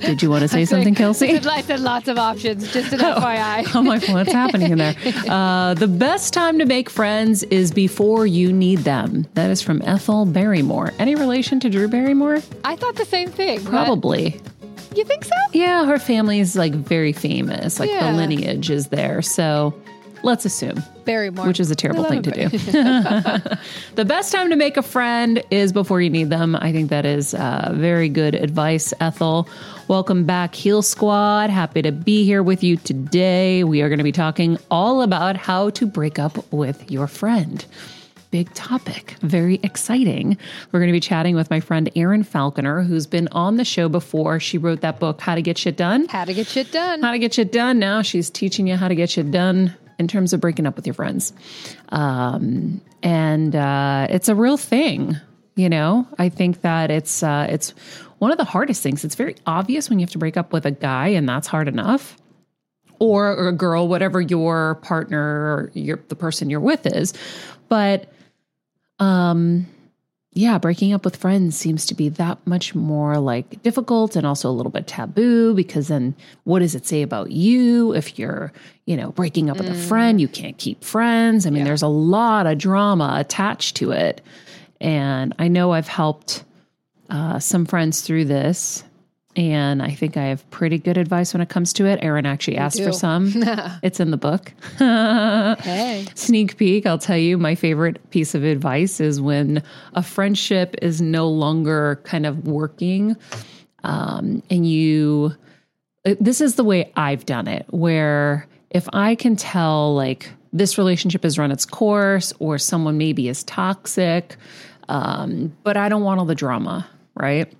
did you want to say something, Kelsey? I said lots of options, just an FYI. oh my, what's happening in there? Uh, the best time to make friends is before you need them. That is from Ethel Barrymore. Any relation to Drew Barrymore? I thought the same thing. Probably. You think so? Yeah, her family is like very famous. Like yeah. the lineage is there. So let's assume. Barrymore. Which is a terrible thing to do. the best time to make a friend is before you need them. I think that is uh, very good advice, Ethel. Welcome back, Heal Squad. Happy to be here with you today. We are going to be talking all about how to break up with your friend big topic. Very exciting. We're going to be chatting with my friend Erin Falconer, who's been on the show before. She wrote that book, How to Get Shit Done. How to Get Shit Done. How to Get Shit Done. Now she's teaching you how to get shit done in terms of breaking up with your friends. Um, and uh, it's a real thing. You know, I think that it's uh, it's one of the hardest things. It's very obvious when you have to break up with a guy, and that's hard enough, or, or a girl, whatever your partner or your the person you're with is. But um, yeah, breaking up with friends seems to be that much more like difficult and also a little bit taboo because then what does it say about you if you're, you know, breaking up mm. with a friend, you can't keep friends. I mean, yeah. there's a lot of drama attached to it. And I know I've helped uh, some friends through this and I think I have pretty good advice when it comes to it. Erin actually asked for some. it's in the book. hey. Sneak peek, I'll tell you my favorite piece of advice is when a friendship is no longer kind of working um, and you, this is the way I've done it, where if I can tell like this relationship has run its course or someone maybe is toxic, um, but I don't want all the drama, right?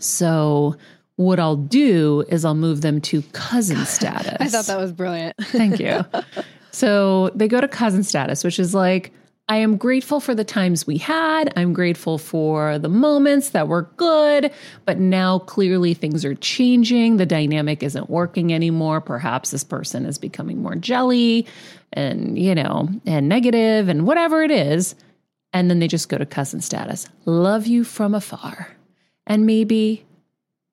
So what I'll do is I'll move them to cousin status. I thought that was brilliant. Thank you. So they go to cousin status, which is like, I am grateful for the times we had. I'm grateful for the moments that were good, but now clearly things are changing. The dynamic isn't working anymore. Perhaps this person is becoming more jelly and, you know, and negative and whatever it is. And then they just go to cousin status. Love you from afar. And maybe,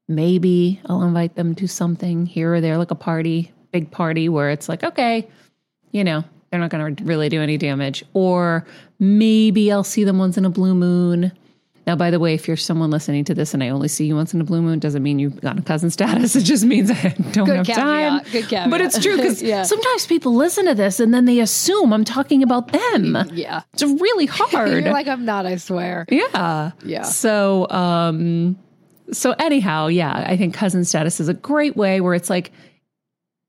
maybe I'll invite them to something here or there, like a party, big party where it's like, okay, you know, they're not going to really do any damage. Or maybe I'll see them once in a blue moon. Now, by the way, if you're someone listening to this and I only see you once in a blue moon, doesn't mean you've got a cousin status. It just means I don't Good have caveat. time. Good caveat. But it's true because yeah. sometimes people listen to this and then they assume I'm talking about them. Yeah. It's really hard. you're like, I'm not, I swear. Yeah. Yeah. So, um, so anyhow, yeah, I think cousin status is a great way where it's like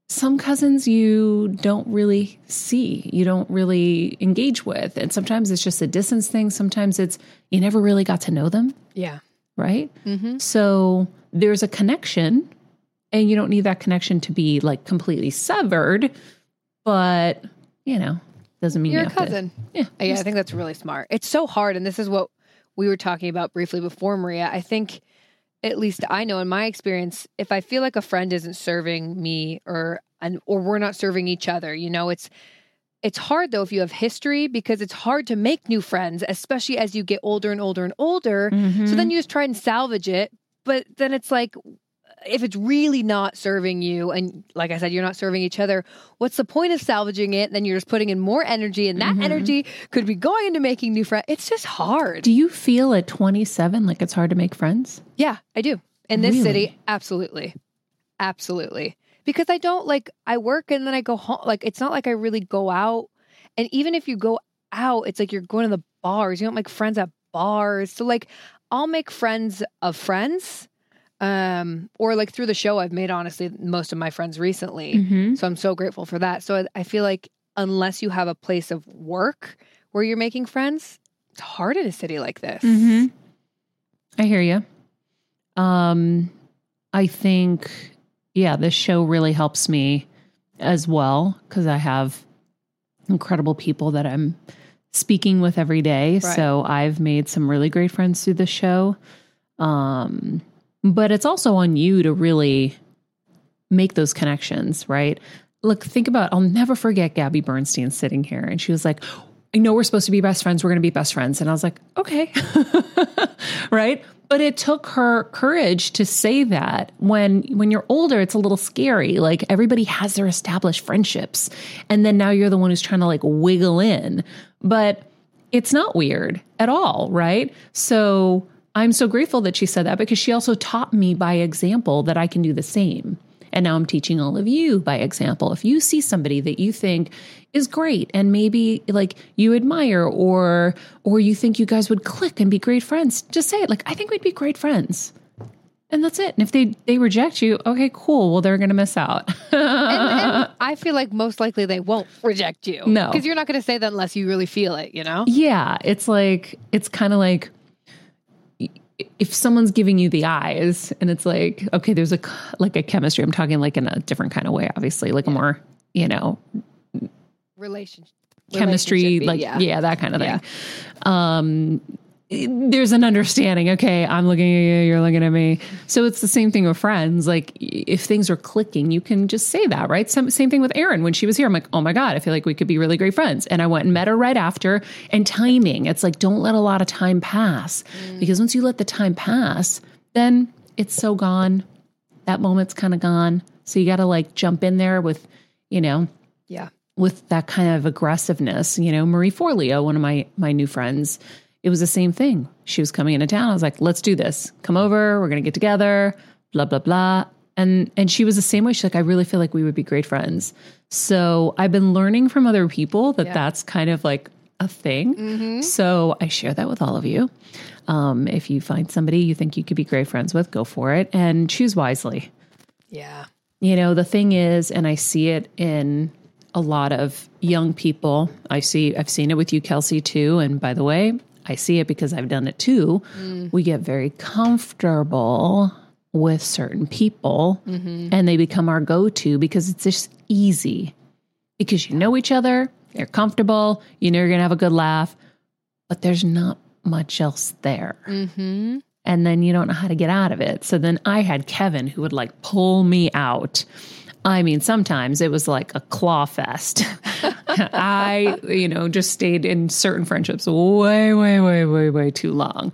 some cousins you don't really see, you don't really engage with. And sometimes it's just a distance thing. Sometimes it's you never really got to know them. Yeah. Right. Mm-hmm. So there's a connection, and you don't need that connection to be like completely severed, but you know, doesn't mean You're you a have to- cousin. yeah. Yeah, I think that's really smart. It's so hard, and this is what we were talking about briefly before, Maria. I think, at least I know in my experience, if I feel like a friend isn't serving me or and or we're not serving each other, you know, it's it's hard though if you have history because it's hard to make new friends, especially as you get older and older and older. So Mhm. then you just try and salvage it, but then it's like if it's really not serving you and like I said you're not serving each other, what's the point of salvaging it? Then you're just putting in more energy and that Mhm. energy could be going into making new friends. It's just hard. Do you feel at 27 like it's hard to make friends? yeah, I do. In this Really? city, absolutely. Absolutely. Because I don't like I work and then I go home like it's not like I really go out. And even if you go out, it's like you're going to the bars. You don't make friends at bars. So like I'll make friends of friends. Um or like through the show I've made honestly most of my friends recently. Mm-hmm. So I'm so grateful for that. So I, feel like unless you have a place of work where you're making friends, it's hard in a city like this. Mm-hmm. I hear you. Um, I think, yeah, this show really helps me as well because I have incredible people that I'm speaking with every day. Right. So I've made some really great friends through the show. Um, but it's also on you to really make those connections, right? Look, think about, I'll never forget Gabby Bernstein sitting here and she was like, I know we're supposed to be best friends. We're going to be best friends. And I was like, okay. right. But it took her courage to say that when, when you're older, it's a little scary. Like everybody has their established friendships. And then now you're the one who's trying to like wiggle in, but it's not weird at all. Right. So I'm so grateful that she said that because she also taught me by example that I can do the same. And now I'm teaching all of you by example. If you see somebody that you think is great and maybe like you admire or or you think you guys would click and be great friends, just say it like I think we'd be great friends. And that's it. And if they they reject you, okay, cool. Well, they're going to miss out. and, and I feel like most likely they won't reject you. No. Because you're not going to say that unless you really feel it, you know? Yeah, it's like it's kind of like if someone's giving you the eyes and it's like okay, there's a like a chemistry. I'm talking like in a different kind of way, obviously, like a more you know Relationship. chemistry, like yeah. yeah. that kind of thing. Um, there's an understanding. Okay, I'm looking at you, you're looking at me. So it's the same thing with friends. Like if things are clicking, you can just say that, right? Some, same thing with Erin when she was here. I'm like, oh my god, I feel like we could be really great friends. And I went and met her right after. And timing, it's like don't let a lot of time pass mm. because once you let the time pass, then it's so gone. That moment's kind of gone. So you got to like jump in there with, you know, Yeah. with that kind of aggressiveness. You know, Marie Forleo, one of my my new friends, it was the same thing. She was coming into town. I was like, "Let's do this. Come over. We're gonna get together." Blah blah blah. And and she was the same way. She's like, "I really feel like we would be great friends." So I've been learning from other people that Yeah. that's kind of like a thing. So I share that with all of you. Um, if you find somebody you think you could be great friends with, go for it and choose wisely. Yeah. You know, the thing is, and I see it in a lot of young people. I see, I've seen it with you, Kelsey, too. And by the way, I see it because I've done it too. We get very comfortable with certain people and they become our go to because it's just easy because you know each other, you're comfortable, you know you're going to have a good laugh, but there's not much else there Mm-hmm. and then you don't know how to get out of it. So then I had Kevin who would like pull me out. I mean, sometimes it was like a claw fest. I, you know, just stayed in certain friendships way, way, way, way, way too long.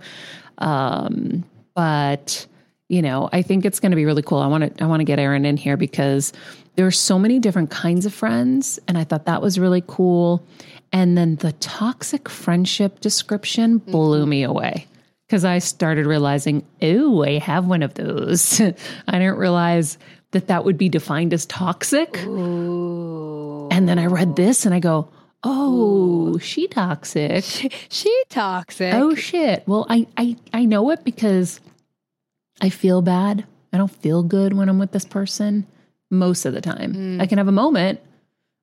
Um, but you know, I think it's going to be really cool. I want to, I want to get Erin in here because there are so many different kinds of friends, and I thought that was really cool. And then the toxic friendship description blew me away because I started realizing, oh, I have one of those. I didn't realize that that would be defined as toxic. Ooh. And then I read this and I go, oh, she toxic. She toxic. Oh shit. Well, I, I I know it because I feel bad. I don't feel good when I'm with this person most of the time. Mm. I can have a moment,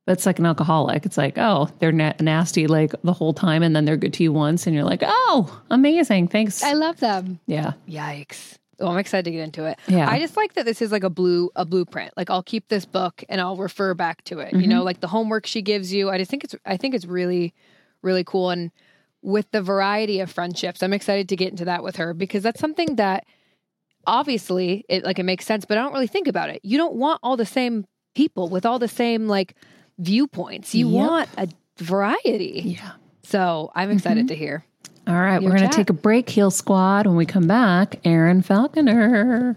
but it's like an alcoholic. It's like, oh, they're na- nasty like the whole time, and then they're good to you once, and you're like, oh, amazing, thanks. I love them. yeah, Yikes. Oh, I'm excited to get into it. Yeah. I just like that this is like a blue a blueprint. Like I'll keep this book and I'll refer back to it. You Mm-hmm. know, like the homework she gives you. I just think it's I think it's really really cool and with the variety of friendships, I'm excited to get into that with her because that's something that obviously it like it makes sense, but I don't really think about it. You don't want all the same people with all the same like viewpoints. You Yep. want a variety. Yeah. So I'm Mm-hmm. excited to hear. All right, Your we're going to take a break, Heal Squad. When we come back, Erin Falconer.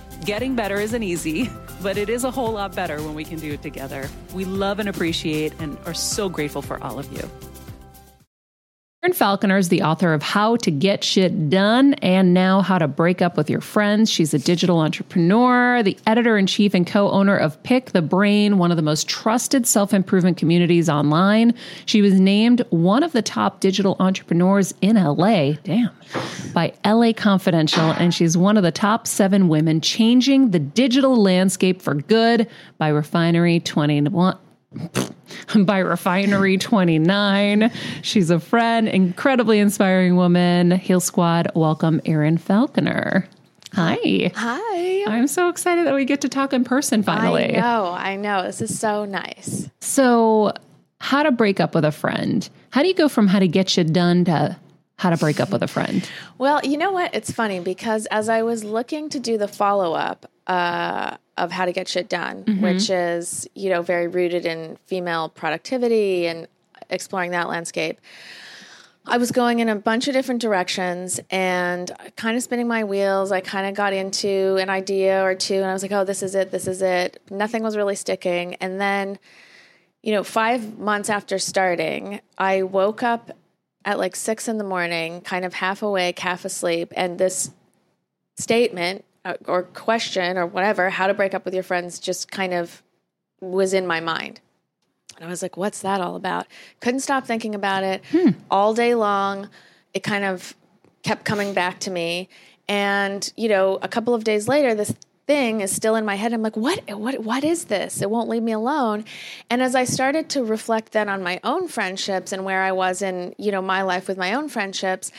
Getting better isn't easy, but it is a whole lot better when we can do it together. We love and appreciate and are so grateful for all of you. Erin Falconer is the author of How to Get Shit Done and now How to Break Up with Your Friends. She's a digital entrepreneur, the editor in chief and co owner of Pick the Brain, one of the most trusted self improvement communities online. She was named one of the top digital entrepreneurs in LA, damn, by LA Confidential, and she's one of the top seven women changing the digital landscape for good by Refinery 21 by Refinery 29. She's a friend, incredibly inspiring woman. Heal Squad, welcome Erin Falconer. Hi. Hi. I'm so excited that we get to talk in person finally. I know, I know. This is so nice. So, how to break up with a friend. How do you go from how to get you done to how to break up with a friend? Well, you know what? It's funny because as I was looking to do the follow up uh, of how to get shit done, which is, you know, very rooted in female productivity and exploring that landscape, I was going in a bunch of different directions and kind of spinning my wheels. I kind of got into an idea or two and I was like, oh, this is it, this is it. Nothing was really sticking. And then, you know, five months after starting, I woke up at like six in the morning, kind of half awake, half asleep, and this statement uh, or question or whatever, how to break up with your friends, just kind of was in my mind. And I was like, what's that all about? Couldn't stop thinking about it all day long. It kind of kept coming back to me. And, you know, a couple of days later, this thing is still in my head. I'm like, what, what, what is this? It won't leave me alone. And as I started to reflect then on my own friendships and where I was in, you know, my life with my own friendships,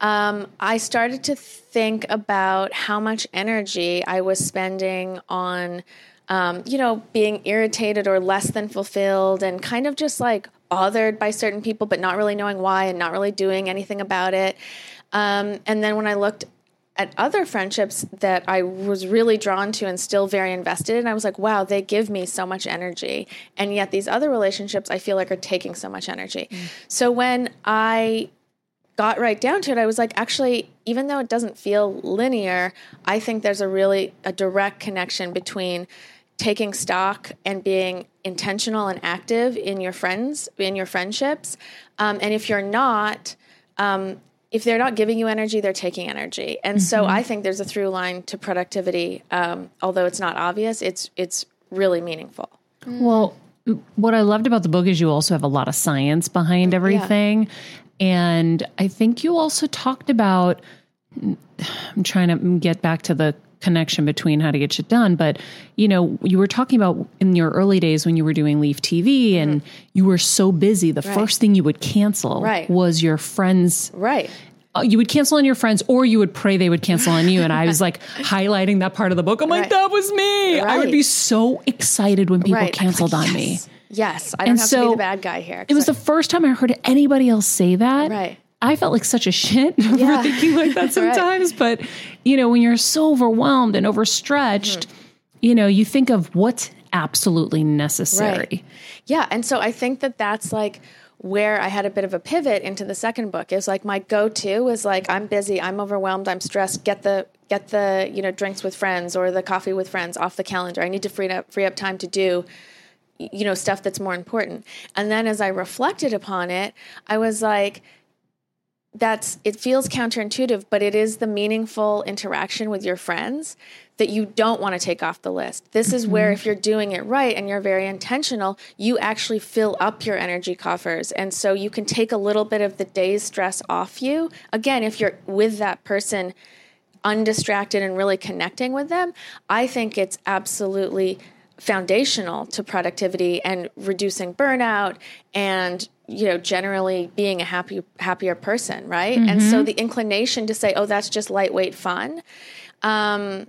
um, I started to think about how much energy I was spending on, um, you know, being irritated or less than fulfilled and kind of just like bothered by certain people, but not really knowing why and not really doing anything about it. Um, and then when I looked at other friendships that I was really drawn to and still very invested in, I was like, wow, they give me so much energy. And yet these other relationships I feel like are taking so much energy. So when I got right down to it, I was like, actually, even though it doesn't feel linear, I think there's a really a direct connection between taking stock and being intentional and active in your friends, in your friendships. Um, and if you're not, um, if they're not giving you energy, they're taking energy. And so I think there's a through line to productivity. Um, although it's not obvious, it's it's really meaningful. Well, what I loved about the book is you also have a lot of science behind everything. And I think you also talked about, I'm trying to get back to the connection between how to get shit done. But, you know, you were talking about in your early days when you were doing Leaf TV and you were so busy, the first thing you would cancel Right. was your friends Right. uh, you would cancel on your friends or you would pray they would cancel on you. And I was like highlighting that part of the book. I'm like, that was me. I would be so excited when people Right. Canceled like, on me. yes. Yes. I don't And have to be so the bad guy here. It was the first time I heard anybody else say that. Right. I felt like such a shit for Yeah. thinking like that sometimes. But, you know, when you're so overwhelmed and overstretched, Mm-hmm. you know, you think of what's absolutely necessary. Right. Yeah. And so I think that that's like where I had a bit of a pivot into the second book. Is like my go-to was like I'm busy, I'm overwhelmed, I'm stressed. Get the get the you know drinks with friends or the coffee with friends off the calendar. I need to free up free up time to do you know stuff that's more important. And then as I reflected upon it, I was like that's it feels counterintuitive, but it is the meaningful interaction with your friends that you don't want to take off the list. This is where, mm-hmm. if you're doing it right and you're very intentional, you actually fill up your energy coffers. And so you can take a little bit of the day's stress off you. Again, if you're with that person, undistracted and really connecting with them, I think it's absolutely foundational to productivity and reducing burnout and you know generally being a happy happier person right mm-hmm. and so the inclination to say oh that's just lightweight fun um,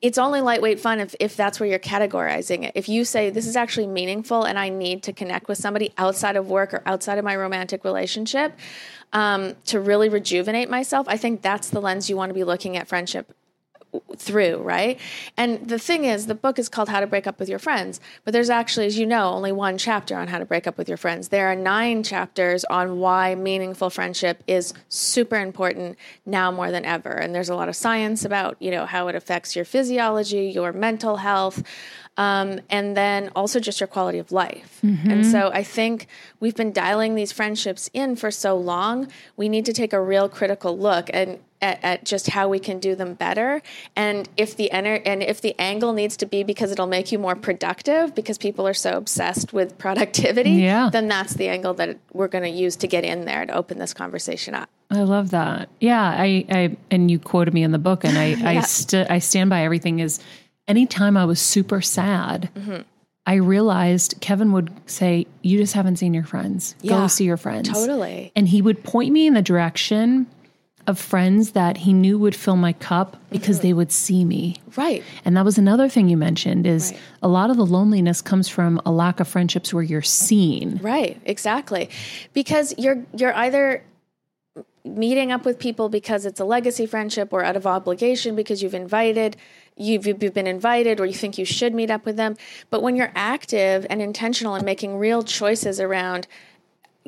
it's only lightweight fun if, if that's where you're categorizing it. If you say this is actually meaningful and I need to connect with somebody outside of work or outside of my romantic relationship um, to really rejuvenate myself, I think that's the lens you want to be looking at friendship through, right? And the thing is, the book is called How to Break Up with Your Friends, but there's actually, as you know, only one chapter on how to break up with your friends. There are nine chapters on why meaningful friendship is super important now more than ever. And there's a lot of science about, you know, how it affects your physiology, your mental health, um, and then also just your quality of life. Mm-hmm. And so I think we've been dialing these friendships in for so long. We need to take a real critical look and at, at, just how we can do them better and if the ener- and if the angle needs to be because it'll make you more productive because people are so obsessed with productivity yeah. then that's the angle that we're going to use to get in there to open this conversation up I love that. Yeah, I, I and you quoted me in the book, and I yeah. I, st- I stand by everything. Is anytime I was super sad, mm-hmm. I realized Kevin would say, "You just haven't seen your friends. Yeah, Go see your friends." Totally. And he would point me in the direction of friends that he knew would fill my cup because mm-hmm. they would see me. Right. And that was another thing you mentioned is right. a lot of the loneliness comes from a lack of friendships where you're seen. Right, exactly. Because you're you're either meeting up with people because it's a legacy friendship or out of obligation because you've invited you've, you've been invited or you think you should meet up with them but when you're active and intentional and making real choices around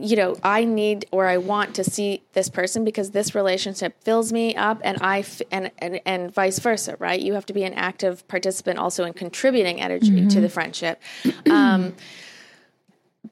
you know, I need or I want to see this person because this relationship fills me up and I f- and, and and vice versa, right? You have to be an active participant also in contributing energy mm-hmm. to the friendship. Um,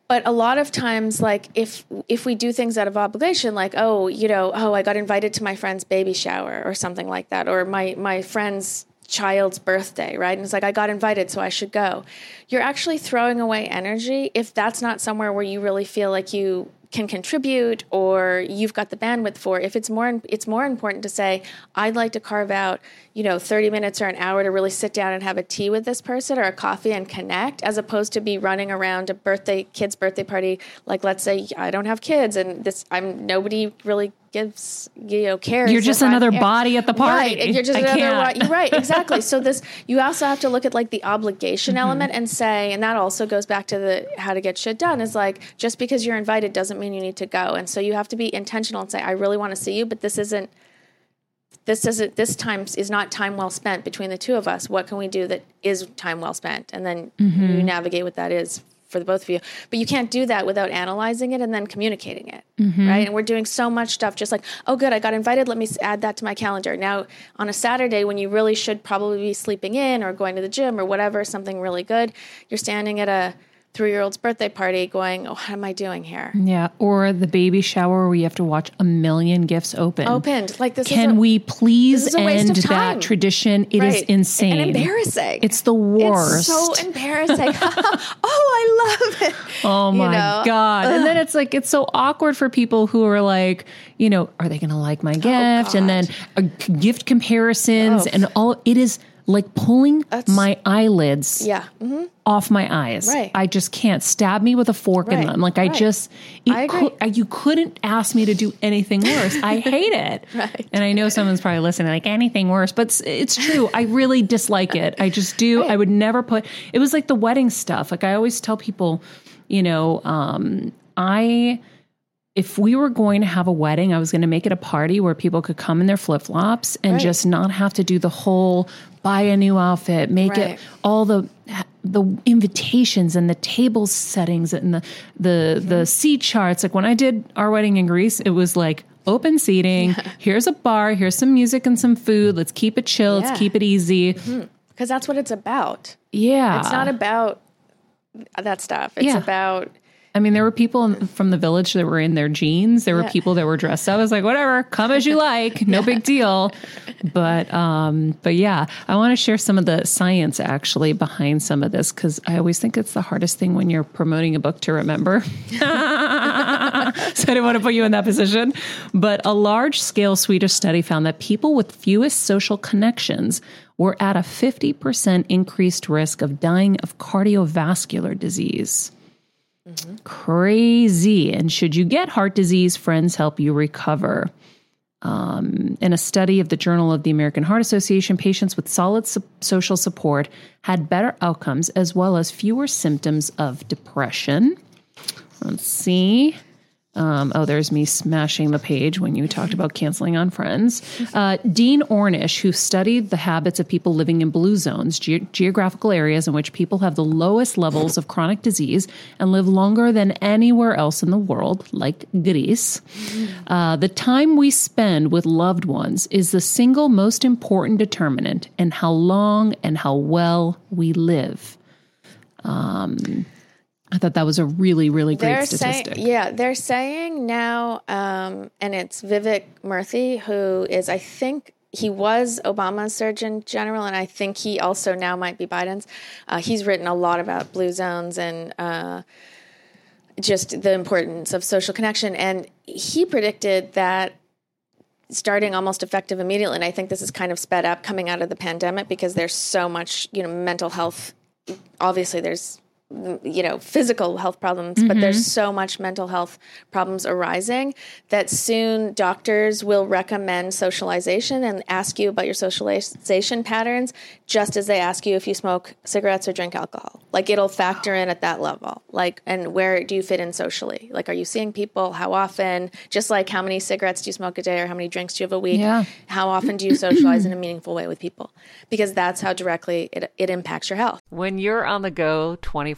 but a lot of times like if if we do things out of obligation like oh you know oh i got invited to my friend's baby shower or something like that or my my friend's child's birthday, right? And it's like, I got invited, so I should go. You're actually throwing away energy if that's not somewhere where you really feel like you can contribute or you've got the bandwidth for if it's more it's more important to say i'd like to carve out you know 30 minutes or an hour to really sit down and have a tea with this person or a coffee and connect as opposed to be running around a birthday kid's birthday party like let's say i don't have kids and this i'm nobody really gives you know cares. You're just another body at the party. Right. You're just I another you're right, exactly. so this you also have to look at like the obligation mm-hmm. element and say, and that also goes back to the how to get shit done is like just because you're invited doesn't mean you need to go. And so you have to be intentional and say, I really want to see you, but this isn't this doesn't this time is not time well spent between the two of us. What can we do that is time well spent? And then mm-hmm. you navigate what that is for the both of you. But you can't do that without analyzing it and then communicating it, mm-hmm. right? And we're doing so much stuff just like, oh, good, I got invited. Let me add that to my calendar. Now, on a Saturday when you really should probably be sleeping in or going to the gym or whatever, something really good, you're standing at a three year old's birthday party going, Oh, what am I doing here? Yeah. Or the baby shower where you have to watch a million gifts open. Opened. Like this Can a, we please end that tradition? It right. is insane. And embarrassing. It's the worst. It's so embarrassing. oh, I love it. Oh my you know? God. Ugh. And then it's like it's so awkward for people who are like, you know, are they gonna like my oh, gift? Oh, and then uh, gift comparisons oh. and all it is like pulling That's, my eyelids yeah. Mm-hmm. off my eyes. Right. I just can't stab me with a fork right. in them. Like I just, I. Could, you couldn't ask me to do anything worse. I hate it. right. And I know someone's probably listening like anything worse, but it's, it's true. I really dislike it. I just do. Right. I would never put, it was like the wedding stuff. Like I always tell people, you know, um, I, if we were going to have a wedding, I was going to make it a party where people could come in their flip flops and right. just not have to do the whole buy a new outfit, make right. it all the the invitations and the table settings and the the the seat charts. Like when I did our wedding in Greece, it was like open seating. Here's a bar. Here's some music and some food. Let's keep it chill. Yeah. Let's keep it easy. Mm-hmm. Because that's what it's about. Yeah, It's not about that stuff. It's Yeah. about I mean, there were people in- from the village that were in their jeans. There were Yeah. people that were dressed up. I was like, whatever, come as you like, no big deal. But, um, but yeah, I want to share some of the science actually behind some of this because I always think it's the hardest thing when you're promoting a book to remember. so I didn't want to put you in that position. But a large scale Swedish study found that people with fewest social connections were at a 50% increased risk of dying of cardiovascular disease. Crazy. And should you get heart disease, friends help you recover. Um, in a study of the Journal of the American Heart Association, patients with solid so- social support had better outcomes as well as fewer symptoms of depression. Let's see. Um, oh, there's me smashing the page when you talked about canceling on friends. Uh, Dean Ornish, who studied the habits of people living in blue zones, ge- geographical areas in which people have the lowest levels of chronic disease and live longer than anywhere else in the world, like Greece. Uh, the time we spend with loved ones is the single most important determinant in how long and how well we live. Um, I thought that was a really, really great they're statistic. saying yeah they're saying now um, and it's Vivek Murthy who is I think he was Obama's Surgeon General and I think he also now might be Biden's. Uh, he's written a lot about blue zones and uh, just the importance of social connection and he predicted that starting almost effective immediately and I think this is kind of sped up coming out of the pandemic because there's so much you know mental health obviously there's you know physical health problems but there's mm-hmm. so much mental health problems arising that soon doctors will recommend socialization and ask you about your socialization patterns just as they ask you if you smoke cigarettes or drink alcohol. Like it'll factor in at that level. Like and where do you fit in socially? Like are you seeing people? How often? Just like how many cigarettes do you smoke a day or how many drinks do you have a week? Yeah. how often do you socialize in a meaningful way with people? Because that's how directly it, it impacts your health. When you're on the go 24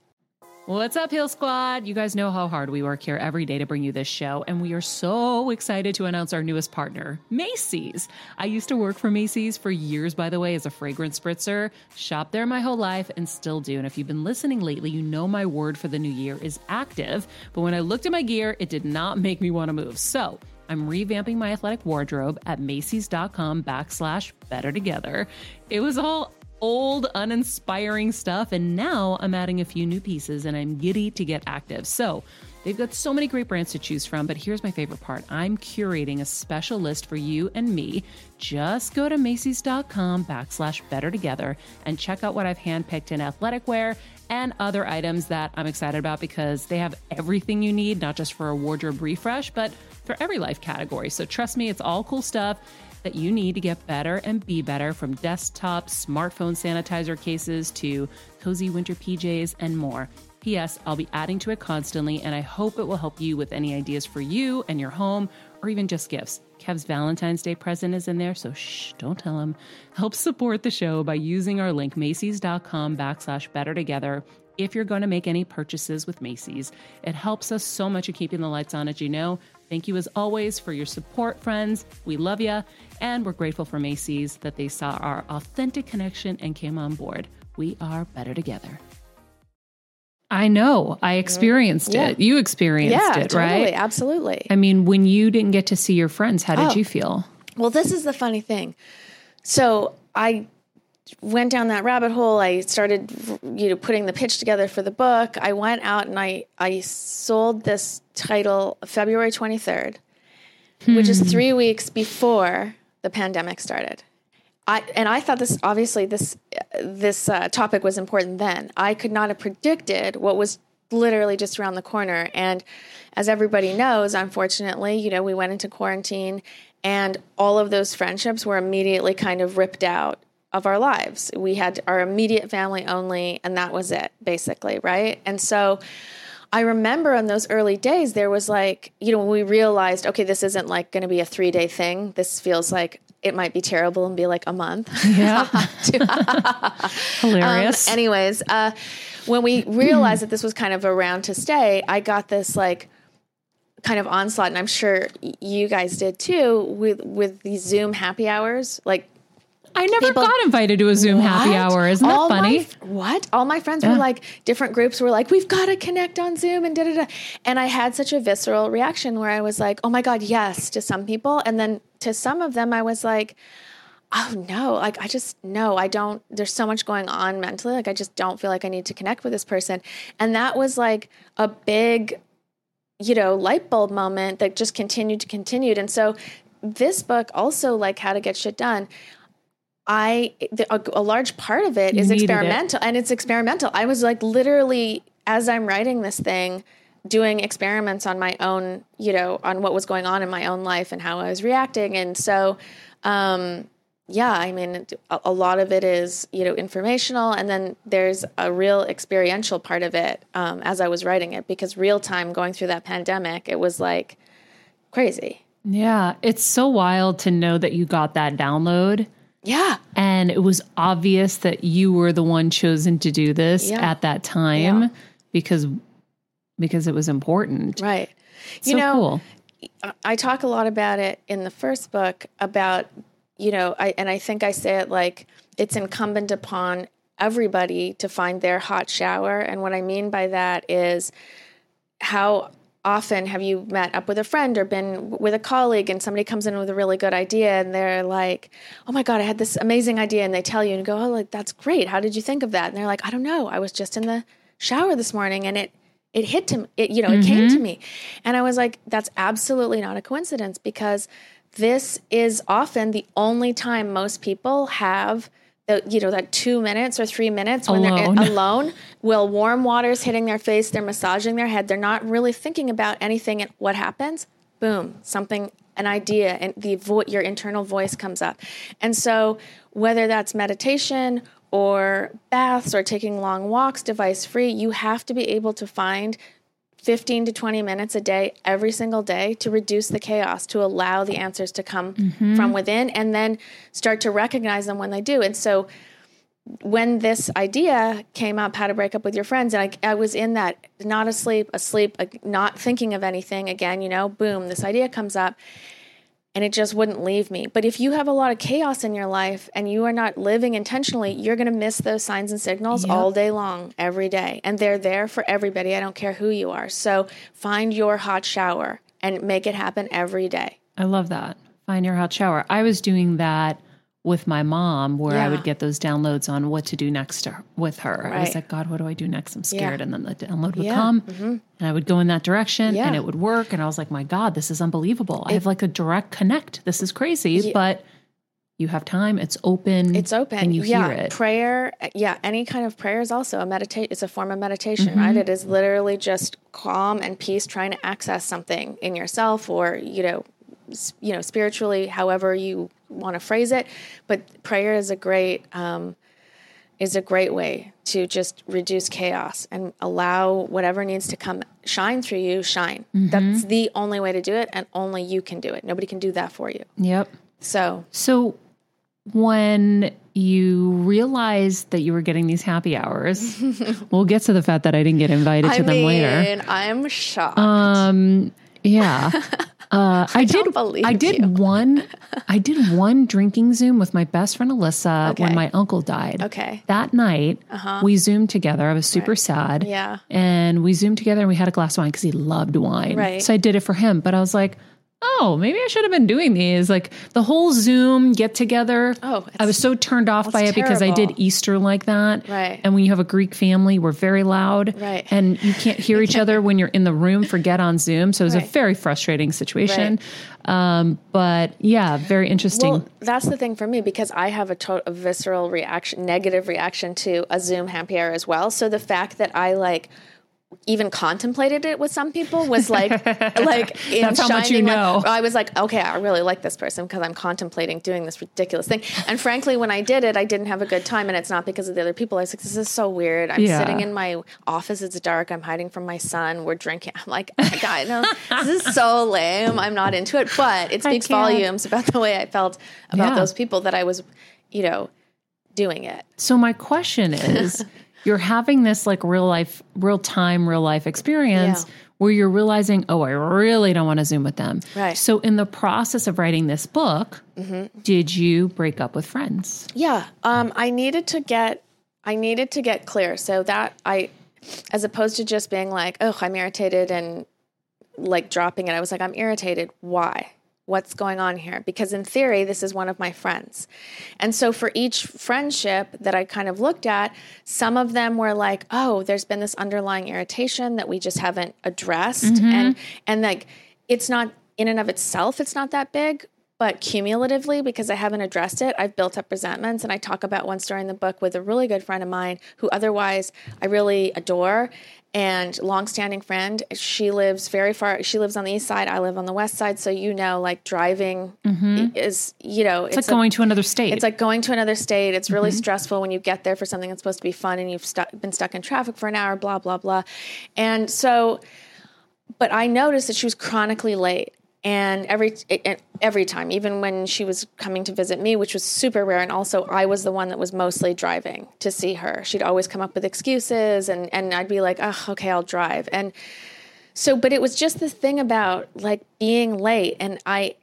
What's up, Heal Squad? You guys know how hard we work here every day to bring you this show, and we are so excited to announce our newest partner, Macy's. I used to work for Macy's for years, by the way, as a fragrance spritzer. Shop there my whole life and still do. And if you've been listening lately, you know my word for the new year is active. But when I looked at my gear, it did not make me want to move. So I'm revamping my athletic wardrobe at Macy's.com backslash better together. It was all old, uninspiring stuff. And now I'm adding a few new pieces and I'm giddy to get active. So they've got so many great brands to choose from. But here's my favorite part I'm curating a special list for you and me. Just go to Macy's.com backslash better together and check out what I've handpicked in athletic wear and other items that I'm excited about because they have everything you need, not just for a wardrobe refresh, but for every life category. So trust me, it's all cool stuff that you need to get better and be better from desktop, smartphone sanitizer cases to cozy winter PJs and more. P.S. I'll be adding to it constantly, and I hope it will help you with any ideas for you and your home or even just gifts. Kev's Valentine's Day present is in there, so shh, don't tell him. Help support the show by using our link, Macy's.com backslash better together. If you're going to make any purchases with Macy's, it helps us so much in keeping the lights on, as you know. Thank you as always for your support, friends. We love you, and we're grateful for Macy's that they saw our authentic connection and came on board. We are better together. I know. I experienced Yeah. it. You experienced yeah, it, totally, right? absolutely. I mean, when you didn't get to see your friends, how did Oh. you feel? Well, this is the funny thing. So I went down that rabbit hole. I started, you know, putting the pitch together for the book. I went out and I I sold this title February twenty third, which is three weeks before the pandemic started. I and I thought this obviously this this uh, topic was important then. I could not have predicted what was literally just around the corner. And as everybody knows, unfortunately, you know, we went into quarantine, and all of those friendships were immediately kind of ripped out of our lives. We had our immediate family only, and that was it, basically, right? And so. I remember in those early days, there was like, you know, when we realized, okay, this isn't like going to be a three day thing. This feels like it might be terrible and be like a month. Yeah. Hilarious. Um, anyways, uh, when we realized that this was kind of around to stay, I got this like kind of onslaught, and I'm sure you guys did too, with with these Zoom happy hours. Like, I never people- got invited to a Zoom happy hour. Isn't that All my funny? f- what? All my friends were like, different groups were like, we've got to connect on Zoom and da da da. And I had such a visceral reaction where I was like, oh my God, yes, to some people. And then to some of them, I was like, oh no, like I just, no, I don't, there's so much going on mentally. Like I just don't feel like I need to connect with this person. And that was like a big, you know, light bulb moment that just continued to continued. And so this book also like how to get shit done. I the, a, a large part of it You is needed it. experimental, and it's experimental. I was like literally as I'm writing this thing, doing experiments on my own, you know, on what was going on in my own life and how I was reacting, and so. Um, yeah, I mean, a, a lot of it is, you know, informational, and then there's a real experiential part of it um, as I was writing it because real time going through that pandemic, it was like crazy. Yeah. It's so wild to know that you got that download. Yeah, And it was obvious that you were the one chosen to do this Yeah. at that time Yeah. because because it was important. right. So you know, cool. I- I talk a lot about it in the first book about, you know, I, and I think I say it like it's incumbent upon everybody to find their hot shower. And what I mean by that is how often have you met up with a friend or been with a colleague and somebody comes in with a really good idea and they're like, oh my God, I had this amazing idea. And they tell you and you go, oh, like, that's great. How did you think of that? And they're like, I don't know. I was just in the shower this morning and it, it hit to it, you know, it came to mm-hmm. me. And I was like, that's absolutely not a coincidence because this is often the only time most people have the, you know, that two minutes or three minutes when they're in, Alone. alone. Will warm water's hitting their face, they're massaging their head, they're not really thinking about anything. And what happens? Boom, something, an idea, and the vo- your internal voice comes up. And so, whether that's meditation or baths or taking long walks device free, you have to be able to find 15 to 20 minutes a day every single day to reduce the chaos to allow the answers to come mm-hmm. from within and then start to recognize them when they do. And so when this idea came up how to break up with your friends and I, I was in that not asleep asleep not thinking of anything again you know boom this idea comes up and it just wouldn't leave me. But if you have a lot of chaos in your life and you are not living intentionally, you're going to miss those signs and signals all day long, every day. And they're there for everybody. I don't care who you are. So find your hot shower and make it happen every day. I love that. Find your hot shower. I was doing that with my mom where I would get those downloads on what to do next to her, with her. I was like, God, what do I do next? I'm scared. Yeah. And then the download would Yeah. come and I would go in that direction Yeah. and it would work. And I was like, my God, this is unbelievable. I have like a direct connect. This is crazy. But you have time. It's open. It's open. And you yeah. hear it. Prayer, yeah, any kind of prayer is also a meditate. It's a form of meditation, Mm-hmm. right? It is literally just calm and peace, trying to access something in yourself, or you know, you know, spiritually, however you want to phrase it. But prayer is a great um, is a great way to just reduce chaos and allow whatever needs to come shine through you shine. Mm-hmm. That's the only way to do it, and only you can do it. Nobody can do that for you. Yep. So So when you realized that you were getting these happy hours, we'll get to the fact that I didn't get invited to I them later. mean, I'm shocked. Um, yeah. Uh, I, did. believe I did you. one. I did one drinking Zoom with my best friend Alyssa when my uncle died. Okay. That night, we zoomed together. I was super sad. Yeah. And we zoomed together and we had a glass of wine because he loved wine. Right. So I did it for him. But I was like, oh, maybe I should have been doing these. Like the whole Zoom get together. Oh, I was so turned off by it because I did terrible. Easter like that. Right. And when you have a Greek family, we're very loud. Right. And you can't hear each other when you're in the room. Forget on Zoom. So it was a very frustrating situation. Um, but yeah, very interesting. Well, that's the thing for me because I have a total a visceral reaction, negative reaction to a Zoom happy hour as well. So the fact that I like even contemplated it with some people was like, like in That's how much you shining light- I was like, okay, I really like this person because I'm contemplating doing this ridiculous thing. And frankly, when I did it, I didn't have a good time, and it's not because of the other people. I was like, this is so weird. I'm Yeah. sitting in my office. It's dark. I'm hiding from my son. We're drinking. I'm like, oh God, no, this is so lame. I'm not into it. But it speaks volumes about the way I felt about Yeah. those people that I was, you know, doing it. So my question is, you're having this like real life, real time, real life experience Yeah. where you're realizing, oh, I really don't want to Zoom with them. Right. So in the process of writing this book, Mm-hmm. did you break up with friends? Yeah, um, I needed to get I needed to get clear so that I, as opposed to just being like, oh, I'm irritated and like dropping it. I was like, I'm irritated. Why? What's going on here? Because in theory, this is one of my friends. And so for each friendship that I kind of looked at, some of them were like, oh, there's been this underlying irritation that we just haven't addressed. Mm-hmm. And and like it's not in and of itself, it's not that big, but cumulatively, because I haven't addressed it, I've built up resentments. And I talk about one story in the book with a really good friend of mine who otherwise I really adore and longstanding friend. She lives very far. She lives on the east side. I live on the west side. So you know, like driving mm-hmm. is you know It's, like going to another state. it's like going to another state. It's really mm-hmm. stressful when you get there for something that's supposed to be fun and you've stu- been stuck in traffic for an hour, blah, blah, blah. And so, but I noticed that she was chronically late. And every every time, even when she was coming to visit me, which was super rare, and also I was the one that was mostly driving to see her. She'd always come up with excuses, and and I'd be like, "Oh, okay, I'll drive." And so, but it was just the thing about like being late, and I,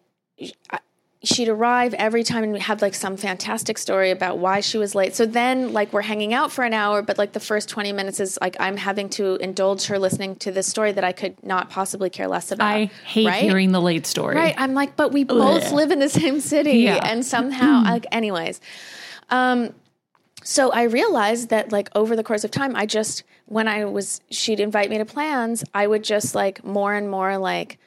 I she'd arrive every time and have like some fantastic story about why she was late. So then like we're hanging out for an hour, but like the first 20 minutes is like I'm having to indulge her listening to this story that I could not possibly care less about. I hate right? hearing the late story. Right. I'm like, but we both live in the same city Yeah. and somehow like anyways. Um so I realized that like over the course of time I just when I was she'd invite me to plans, I would just like more and more like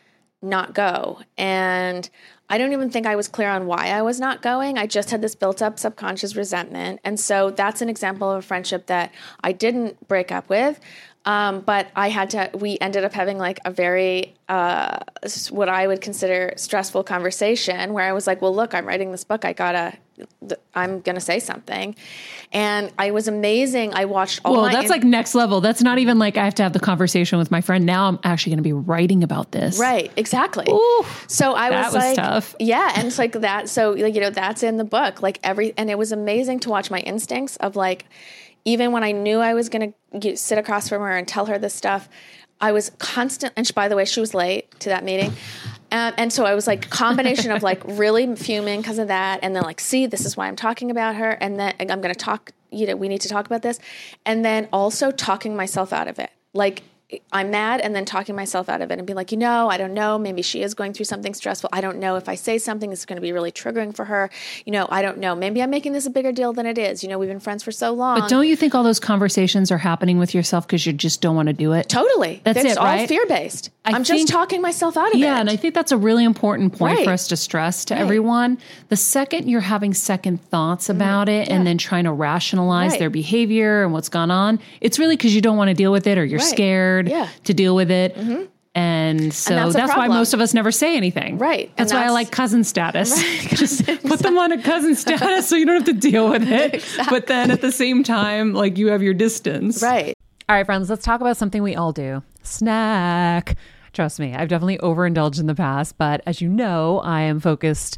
not go. And I don't even think I was clear on why I was not going. I just had this built up subconscious resentment. And so that's an example of a friendship that I didn't break up with. Um, but I had to, we ended up having like a very, uh, what I would consider stressful conversation where I was like, well, look, I'm writing this book. I gotta, I'm gonna say something. And I was amazing. I watched all Well, that's like next level. That's not even like I have to have the conversation with my friend. Now I'm actually going to be writing about this. Right, exactly. Ooh, so I was, was like, tough. yeah, and it's like that. So like you know, that's in the book. Like every, and it was amazing to watch my instincts of like, even when I knew I was going to sit across from her and tell her this stuff, I was constant. And she, by the way, she was late to that meeting. Um, and so I was like combination of like really fuming because of that, and then like, see, this is why I'm talking about her, and then I'm going to talk. You know, we need to talk about this, and then also talking myself out of it. Like I'm mad, and then talking myself out of it, and being like, you know, I don't know. Maybe she is going through something stressful. I don't know if I say something, it's going to be really triggering for her. You know, I don't know. Maybe I'm making this a bigger deal than it is. You know, we've been friends for so long. But don't you think all those conversations are happening with yourself because you just don't want to do it? totally. That's it. it's it, all right? fear based. I'm just talking myself out of it. Yeah, and I think that's a really important point Right. for us to stress to everyone. The second you're having second thoughts about it and then trying to rationalize Mm-hmm. Right. their behavior and what's gone on, it's really because you don't want to deal with it or you're Right. Scared Yeah. to deal with it. Mm-hmm. And so that's that's, why most of us never say anything. Right. And That's why I like cousin status. Just put them on a cousin status so you don't have to deal with it. But then at the same time, like you have your distance. right. All right, friends, let's talk about something we all do snack. Trust me, I've definitely overindulged in the past, but as you know, I am focused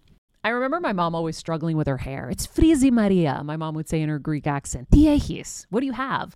I remember my mom always struggling with her hair. It's frizzy Maria, my mom would say in her Greek accent. Diehis, what do you have?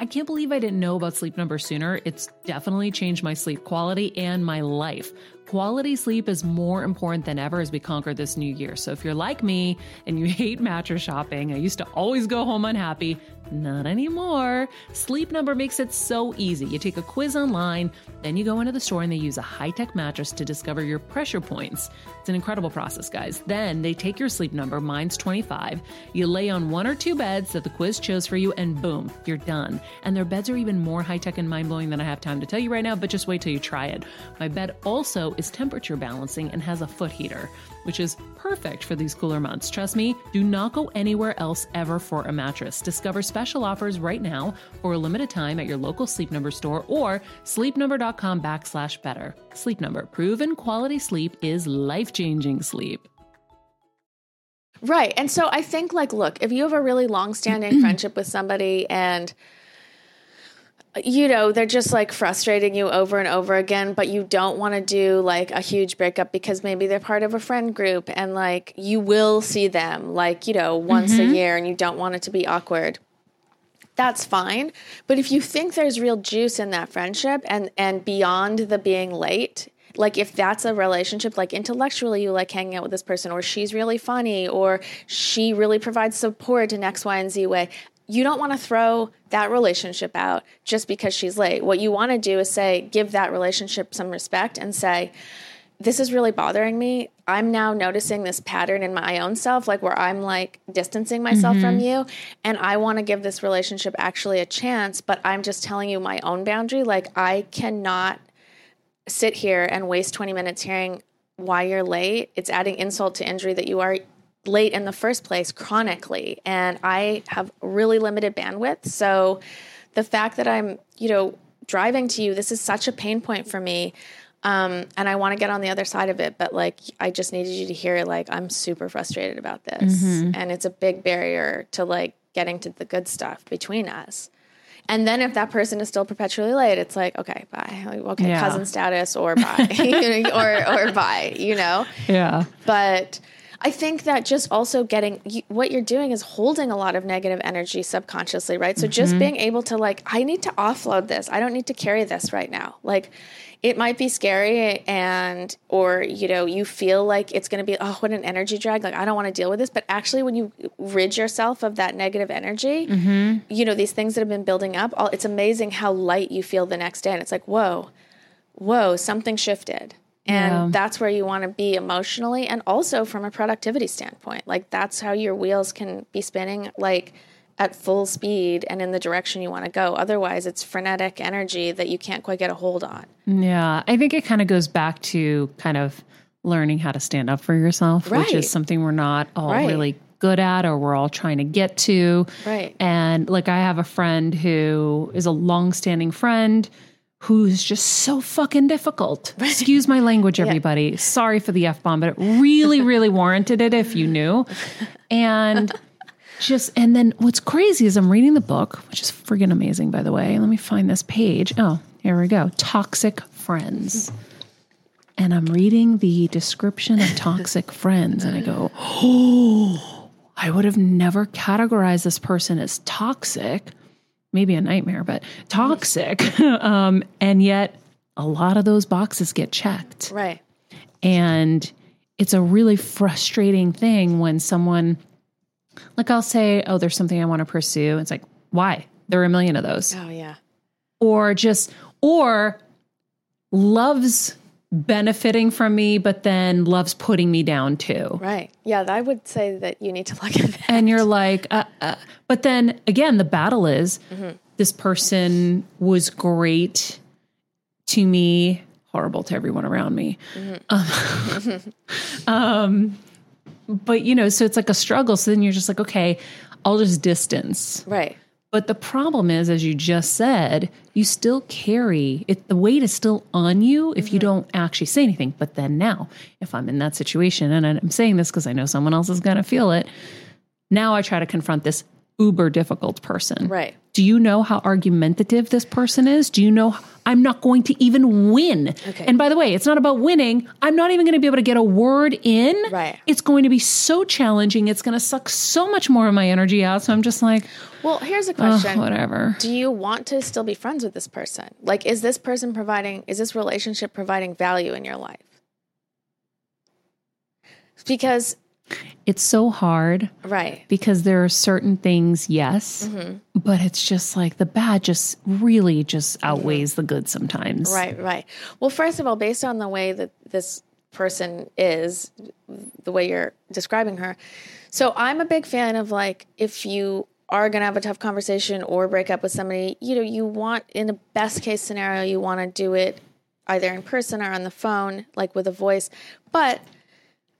I can't believe I didn't know about Sleep Number sooner. It's definitely changed my sleep quality and my life. Quality sleep is more important than ever as we conquer this new year. So if you're like me and you hate mattress shopping, I used to always go home unhappy. Not anymore. Sleep Number makes it so easy. You take a quiz online, then you go into the store and they use a high tech mattress to discover your pressure points. It's an incredible process, guys. Then they take your sleep number, mine's 25. You lay on one or two beds that the quiz chose for you, and boom, you're done. And their beds are even more high tech and mind blowing than I have time to tell you right now, but just wait till you try it. My bed also is temperature balancing and has a foot heater which is perfect for these cooler months. Trust me, do not go anywhere else ever for a mattress. Discover special offers right now for a limited time at your local Sleep Number store or sleepnumber.com backslash better. Sleep Number, proven quality sleep is life changing sleep. Right. And so I think, like, look, if you have a really long standing friendship with somebody and you know, they're just like frustrating you over and over again, but you don't want to do like a huge breakup because maybe they're part of a friend group and like you will see them like, you know, once mm-hmm. a year and you don't want it to be awkward. That's fine. But if you think there's real juice in that friendship and and beyond the being late, like if that's a relationship like intellectually you like hanging out with this person or she's really funny or she really provides support in x y and z way you don't want to throw that relationship out just because she's late. What you want to do is say, give that relationship some respect and say, this is really bothering me. I'm now noticing this pattern in my own self, like where I'm like distancing myself mm-hmm. from you. And I want to give this relationship actually a chance, but I'm just telling you my own boundary. Like, I cannot sit here and waste 20 minutes hearing why you're late. It's adding insult to injury that you are late in the first place chronically and I have really limited bandwidth. So the fact that I'm, you know, driving to you, this is such a pain point for me. Um, and I want to get on the other side of it, but like I just needed you to hear like I'm super frustrated about this. Mm-hmm. And it's a big barrier to like getting to the good stuff between us. And then if that person is still perpetually late, it's like, okay, bye. Like, okay, yeah. cousin status or bye. or or bye, you know? Yeah. But I think that just also getting you, what you're doing is holding a lot of negative energy subconsciously, right? So mm-hmm. just being able to like, I need to offload this. I don't need to carry this right now. Like, it might be scary and or you know you feel like it's going to be oh what an energy drag like i don't want to deal with this but actually when you rid yourself of that negative energy mm-hmm. you know these things that have been building up all, it's amazing how light you feel the next day and it's like whoa whoa something shifted and yeah. that's where you want to be emotionally and also from a productivity standpoint. Like that's how your wheels can be spinning like at full speed and in the direction you want to go. Otherwise, it's frenetic energy that you can't quite get a hold on. Yeah, I think it kind of goes back to kind of learning how to stand up for yourself, which is something we're not all Right. really good at or we're all trying to get to. Right. And like I have a friend who is a long-standing friend who's just so fucking difficult. Excuse my language everybody. Sorry for the F-bomb, but it really really warranted it if you knew. And just and then what's crazy is I'm reading the book, which is friggin' amazing by the way. Let me find this page. Oh, here we go. Toxic friends. And I'm reading the description of toxic friends and I go, "Oh, I would have never categorized this person as toxic. Maybe a nightmare, but toxic. um, and yet a lot of those boxes get checked. Right. And it's a really frustrating thing when someone, like I'll say, oh, there's something I want to pursue. It's like, why? There are a million of those. Oh, yeah. Or just, or loves benefiting from me, but then loves putting me down too. Right. Yeah, I would say that you need to look at that. And you're like, uh, uh, but then again, the battle is this person was great to me, horrible to everyone around me. Um, um, but you know, so it's like a struggle. So then you're just like, okay, I'll just distance. Right. But the problem is, as you just said, you still carry it. The weight is still on you if you mm-hmm. don't actually say anything. But then now, if I'm in that situation, and I'm saying this because I know someone else is going to feel it, now I try to confront this uber difficult person. Right. Do you know how argumentative this person is? Do you know I'm not going to even win? Okay. And by the way, it's not about winning. I'm not even going to be able to get a word in. Right. It's going to be so challenging. It's going to suck so much more of my energy out. So I'm just like, Well, here's a oh, question. whatever. Do you want to still be friends with this person? Like, is this person providing, is this relationship providing value in your life? Because, It's so hard right. because there are certain things, yes, Mm-hmm. but it's just like the bad just really just outweighs the good sometimes. Right, right. Well, first of all, based on the way that this person is, the way you're describing her. So I'm a big fan of like, if you are going to have a tough conversation or break up with somebody, you know, you want, in the best case scenario, you want to do it either in person or on the phone, like with a voice. But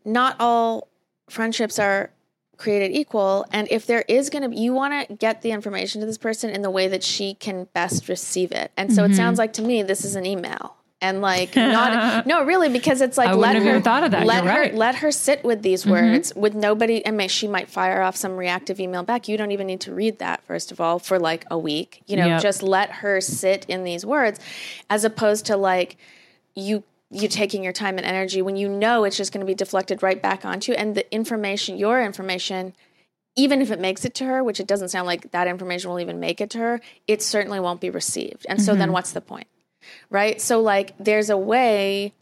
not all friendships are created equal and if there is going to be you want to get the information to this person in the way that she can best receive it and so it mm-hmm. sounds like to me this is an email and like not no really because it's like I let her thought of that. let You're her right. let her sit with these mm-hmm. words with nobody and may, she might fire off some reactive email back you don't even need to read that first of all for like a week you know Yep. just let her sit in these words as opposed to like you you taking your time and energy when you know it's just going to be deflected right back onto you. And the information your information even if it makes it to her which it doesn't sound like that information will even make it to her it certainly won't be received. And so then mm-hmm. what's the point right? So like there's a way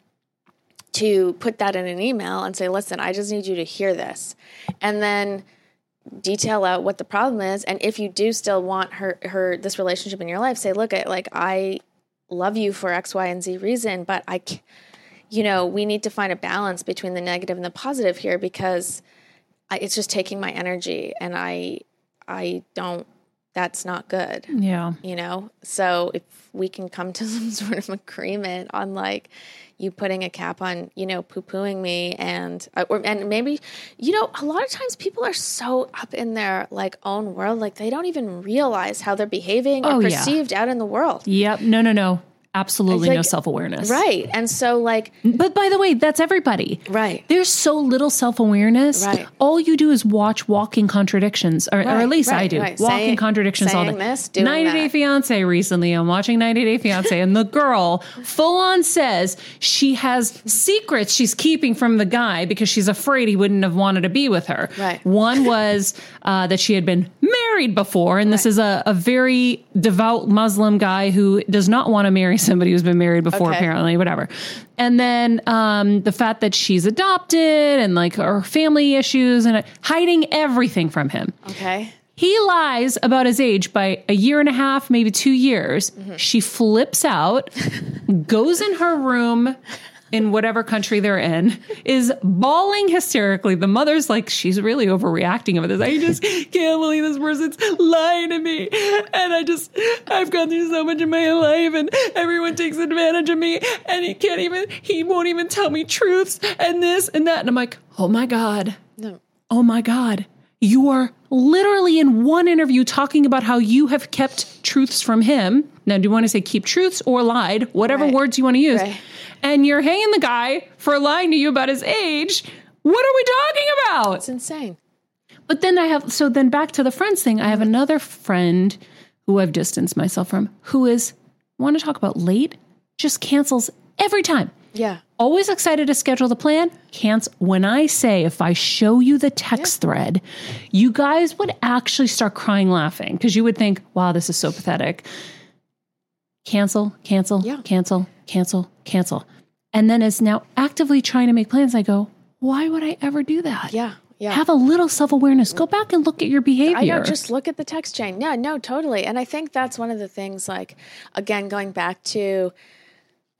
to put that in an email and say listen i just need you to hear this and then detail out what the problem is. And if you do still want her her this relationship in your life say look at like i love you for x y and z reason but I, you know we need to find a balance between the negative and the positive here because I, it's just taking my energy and i i don't that's not good Yeah. you know so if we can come to some sort of agreement on like you putting a cap on you know poo pooing me and uh, or and maybe you know a lot of times people are so up in their like own world like they don't even realize how they're behaving Oh, or yeah. perceived out in the world Yep. No, no, no. Absolutely It's no self awareness. right and so like But by the way, that's everybody. right There's so little self awareness. Right. All you do is watch walking contradictions, or, or at least I do. right. Walking Saying- contradictions all saying day. this, doing 90 Day that. Fiance recently. I'm watching 90 Day Fiance, and the girl full on says she has secrets she's keeping from the guy because she's afraid he wouldn't have wanted to be with her. Right. One was uh, that she had been married before, and this is a, a very devout Muslim guy who does not want to marry somebody who's been married before, Okay. apparently, whatever. And then um, the fact that she's adopted and like her family issues and uh, hiding everything from him. okay He lies about his age by a year and a half, maybe two years. She flips out, goes in her room, in whatever country they're in is bawling hysterically. The mother's like, she's really overreacting over this. I just can't believe this person's lying to me. And I just, I've gone through so much in my life and everyone takes advantage of me and he can't even, he won't even tell me truths and this and that. And I'm like, oh my God. No. Oh my God. You are literally in one interview talking about how you have kept truths from him. Now, do you want to say keep truths or lied? Whatever Right. words you want to use. Right. And you're hanging the guy for lying to you about his age. What are we talking about? It's insane. But then I have, so then back to the friends thing. I have mm-hmm. another friend who I've distanced myself from who is, want to talk about late? Just cancels every time Yeah. always excited to schedule the plan. Cancel. When I say, if I show you the text thread, you guys would actually start crying laughing because you would think, wow, this is so pathetic. Cancel, cancel, Yeah. cancel, cancel, cancel. And then is now actively trying to make plans. I go, why would I ever do that? Yeah. Yeah. Have a little self awareness. Go back and look at your behavior. I know, just look at the text chain. Yeah, no, totally. And I think that's one of the things, like, again, going back to,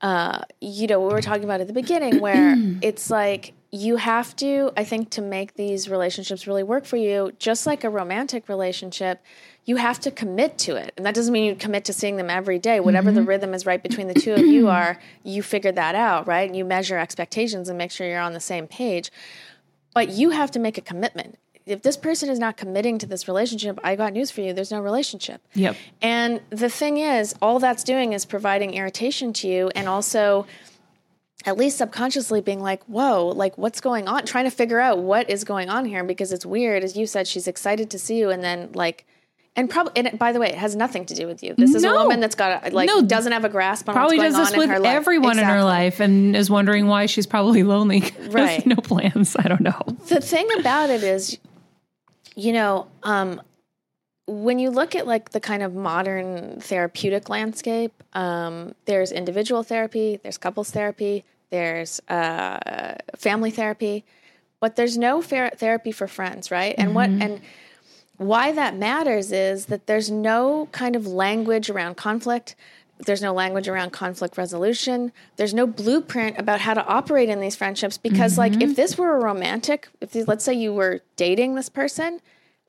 uh, you know, we were talking about at the beginning, where it's like you have to, I think, to make these relationships really work for you, just like a romantic relationship, you have to commit to it. And that doesn't mean you commit to seeing them every day. Whatever the mm-hmm. rhythm is right between the two of you are, you figure that out, right? And you measure expectations and make sure you're on the same page. But you have to make a commitment. If this person is not committing to this relationship, I got news for you. There's no relationship. Yep. And the thing is, all that's doing is providing irritation to you and also at least subconsciously being like, whoa, like what's going on? Trying to figure out what is going on here because it's weird. As you said, she's excited to see you and then like, and probably, and by the way, it has nothing to do with you. This is No. a woman that's got a, like No. doesn't have a grasp on probably what's does this on with in her life. everyone in her life and is wondering why she's probably lonely. Right. no plans. I don't know. the thing about it is you know um when you look at like the kind of modern therapeutic landscape um there's individual therapy there's couples therapy there's uh family therapy but there's no therapy for friends right and what and why that matters is that there's no kind of language around conflict. There's no language around conflict resolution. There's no blueprint about how to operate in these friendships because, like, if this were a romantic, if you- let's say you were dating this person,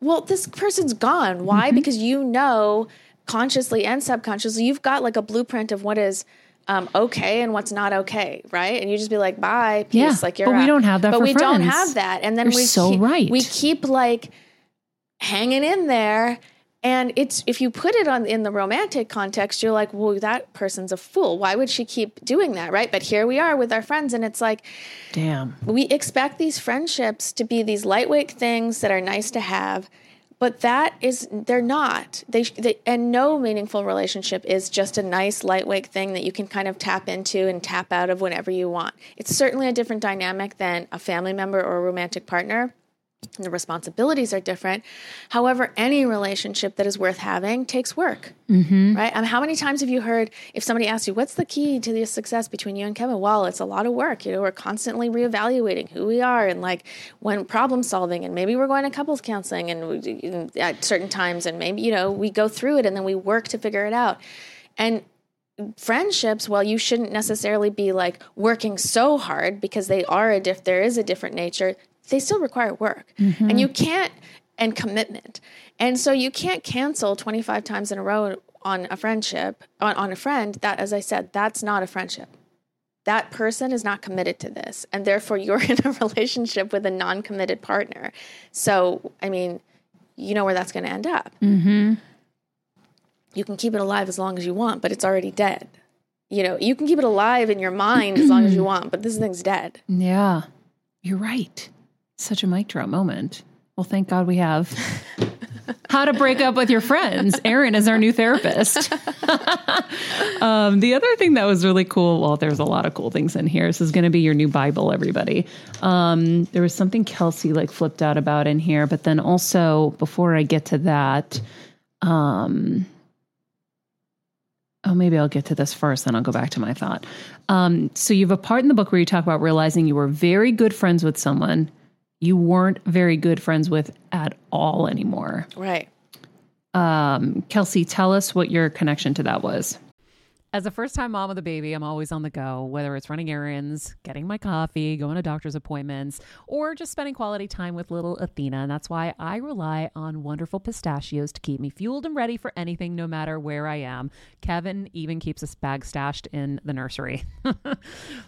well, this person's gone. Why? Because you know, consciously and subconsciously, you've got like a blueprint of what is um, okay and what's not okay, right? And you just be like, "Bye, peace." Yeah, like you're but we don't have that But for we don't have that, and then You're we so keep, right. We keep like hanging in there and it's if you put it on in the romantic context you're like well that person's a fool. Why would she keep doing that? Right? But here we are with our friends and it's like Damn. we expect these friendships to be these lightweight things that are nice to have but that is they're not. They, they and no meaningful relationship is just a nice lightweight thing that you can kind of tap into and tap out of whenever you want. It's certainly a different dynamic than a family member or a romantic partner the responsibilities are different. However, any relationship that is worth having takes work, mm-hmm. right? I mean, how many times have you heard if somebody asks you, "What's the key to the success between you and Kevin?" Well, it's a lot of work. You know, we're constantly reevaluating who we are and like when problem solving, and maybe we're going to couples counseling and we, at certain times, and maybe you know we go through it and then we work to figure it out, and friendships well you shouldn't necessarily be like working so hard because they are a diff there is a different nature they still require work. And mm-hmm. you can't and commitment. And so you can't cancel 25 times in a row on a friendship on, on a friend that as i said that's not a friendship. That person is not committed to this and therefore you're in a relationship with a non-committed partner. So i mean you know where that's going to end up. Mm-hmm. You can keep it alive as long as you want, but it's already dead. You know, you can keep it alive in your mind as long as you want, but this thing's dead. Yeah, you're right. Such a mic drop moment. Well, thank God we have how to break up with your friends. Erin is our new therapist. um, the other thing that was really cool, well, there's a lot of cool things in here. This is going to be your new Bible, everybody. Um, there was something Kelsey like flipped out about in here, but then also before I get to that, um, Oh, maybe I'll get to this first, then I'll go back to my thought. Um, so you have a part in the book where you talk about realizing you were very good friends with someone you weren't very good friends with at all anymore. Right. Um, Kelsey, tell us what your connection to that was. As a first time mom with a baby, I'm always on the go, whether it's running errands, getting my coffee, going to doctor's appointments, or just spending quality time with little Athena. And that's why I rely on wonderful pistachios to keep me fueled and ready for anything, no matter where I am. Kevin even keeps a bag stashed in the nursery.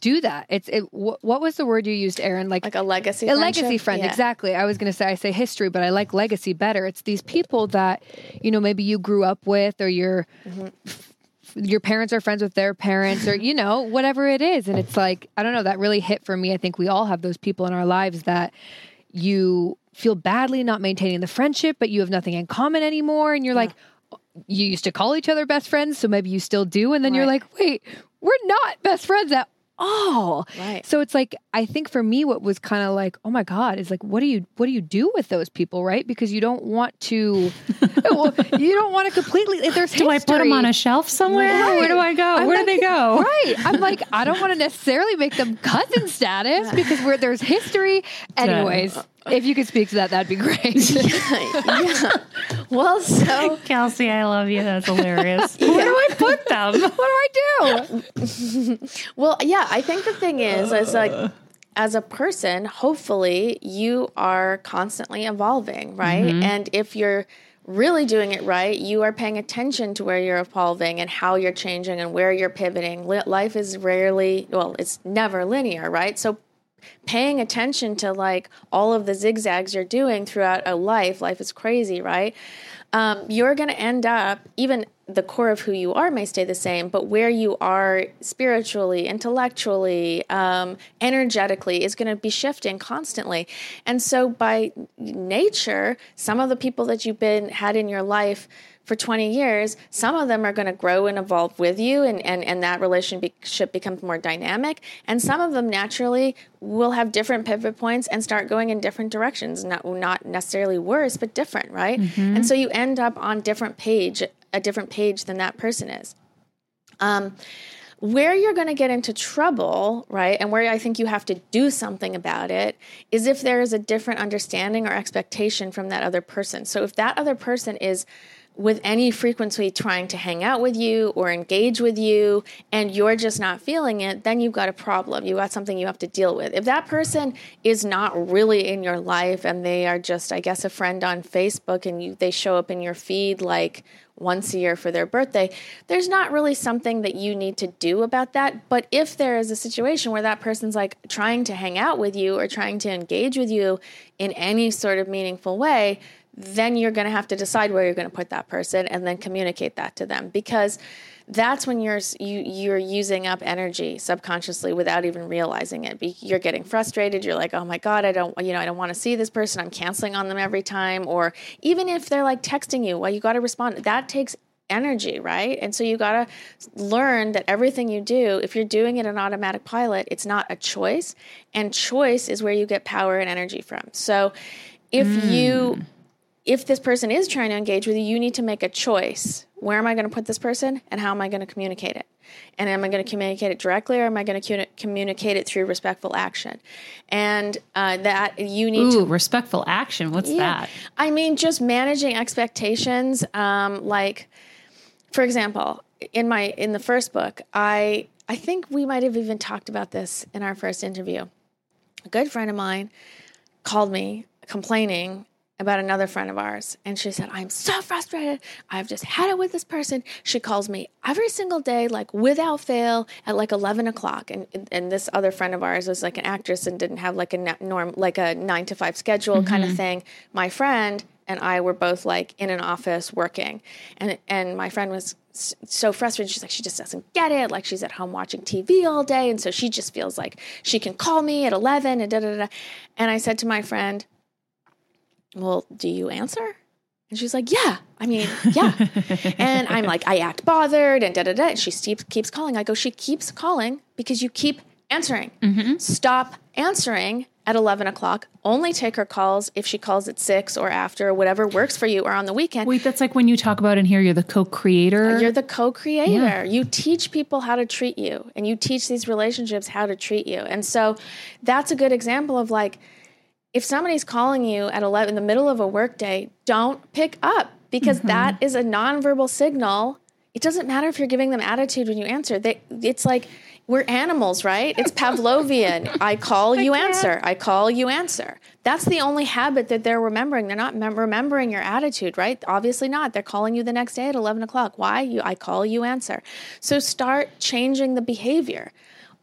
do that. It's it. Wh- what was the word you used, Erin? Like like a legacy a friendship? legacy friend. Yeah. Exactly. I was going to say I say history, but I like legacy better. It's these people that you know maybe you grew up with, or your mm-hmm. your parents are friends with their parents, or you know whatever it is. And it's like I don't know. That really hit for me. I think we all have those people in our lives that you feel badly not maintaining the friendship, but you have nothing in common anymore, and you're like. You used to call each other best friends, so maybe you still do. And then you're like, wait, we're not best friends at all. Right. So it's like I think for me what was kind of like, oh my God, is like what do you what do you do with those people, right? Because you don't want to well, you don't want to completely if there's Do I put them on a shelf somewhere? Where do I go? I'm Where like, do they go? Right. I'm like, I don't want to necessarily make them cousin status because where there's history. Anyways, if you could speak to that, that'd be great. yeah. Well, so Kelsey, I love you. That's hilarious. Where do I put them? what do I do? Well, yeah, I think the thing is, is like as a person, hopefully you are constantly evolving, right? Mm-hmm. And if you're really doing it right, you are paying attention to where you're evolving and how you're changing and where you're pivoting. Life is rarely, well, it's never linear, right? So paying attention to like all of the zigzags you're doing throughout a life. Life is crazy right? Um, you're going to end up even the core of who you are may stay the same but where you are spiritually intellectually um, energetically is going to be shifting constantly. And so by nature some of the people that you've been had in your life for 20 years, some of them are going to grow and evolve with you, and, and, and that relationship becomes more dynamic. And some of them naturally will have different pivot points and start going in different directions, not, not necessarily worse, but different, right? And so you end up on different page, a different page than that person is. Um, where you're going to get into trouble, right, and where I think you have to do something about it is if there is a different understanding or expectation from that other person. So if that other person is with any frequency trying to hang out with you or engage with you and you're just not feeling it, then you've got a problem. You've got something you have to deal with. If that person is not really in your life and they are just, I guess, a friend on Facebook and you, they show up in your feed like once a year for their birthday, there's not really something that you need to do about that. But if there is a situation where that person's like trying to hang out with you or trying to engage with you in any sort of meaningful way, then you're going to have to decide where you're going to put that person and then communicate that to them because that's when you're you you're using up energy subconsciously without even realizing it. You're getting frustrated. You're like, oh my god, I don't you know I don't want to see this person. I'm canceling on them every time. Or even if they're like texting you, well, you got to respond. That takes energy, right? And so you got to learn that everything you do, if you're doing it in automatic pilot, it's not a choice. And choice is where you get power and energy from. So if you mm. If this person is trying to engage with you, you need to make a choice. Where am I going to put this person and how am I going to communicate it? And am I going to communicate it directly or am I going to communicate it through respectful action? And uh, that you need Ooh, to. respectful action. What's that? I mean, just managing expectations. Um, like, for example, in my in the first book, I I think we might have even talked about this in our first interview. A good friend of mine called me complaining about another friend of ours. And she said, I'm so frustrated. I've just had it with this person. She calls me every single day, like without fail, at like 11 o'clock. And, and this other friend of ours was like an actress and didn't have like a norm, like a nine to five schedule kind of mm-hmm. thing. My friend and I were both like in an office working, and and my friend was so frustrated. She's like, she just doesn't get it. Like she's at home watching TV all day, and so she just feels like she can call me at eleven and da da da. And I said to my friend, "Well, do you answer?" And she's like, Yeah, I mean, yeah. and I'm like, I act bothered and da da da. And She keeps, keeps calling. I go, She keeps calling because you keep answering. Mm-hmm. Stop answering at 11 o'clock. Only take her calls if she calls at six or after, or whatever works for you, or on the weekend. Wait, that's like when you talk about in here, you're the co creator. You're the co creator. Yeah. You teach people how to treat you, and you teach these relationships how to treat you. And so that's a good example of like, if somebody's calling you at 11 in the middle of a workday, don't pick up because mm-hmm. that is a nonverbal signal. It doesn't matter if you're giving them attitude when you answer. They, it's like we're animals, right? It's Pavlovian. I call, you answer. I call, you answer. That's the only habit that they're remembering. They're not mem- remembering your attitude, right? Obviously not. They're calling you the next day at 11 o'clock. Why? You, I call, you answer. So start changing the behavior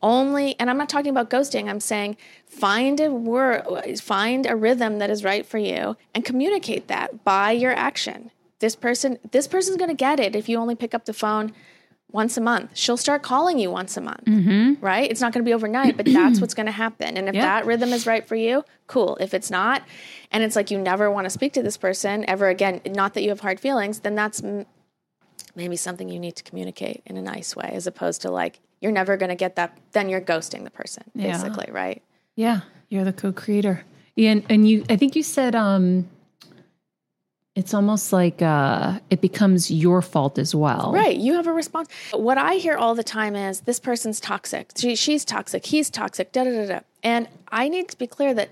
only and i'm not talking about ghosting i'm saying find a word find a rhythm that is right for you and communicate that by your action. This person this person's going to get it if you only pick up the phone once a month. She'll start calling you once a month mm-hmm. right? It's not going to be overnight but that's what's going to happen. And if that rhythm is right for you cool. If it's not and it's like you never want to speak to this person ever again not that you have hard feelings then that's maybe something you need to communicate in a nice way as opposed to like you're never going to get that then you're ghosting the person basically yeah. right yeah you're the co-creator and and you i think you said um it's almost like uh, it becomes your fault as well. Right. You have a response. What I hear all the time is this person's toxic. She, she's toxic. He's toxic. Da da da da. And I need to be clear that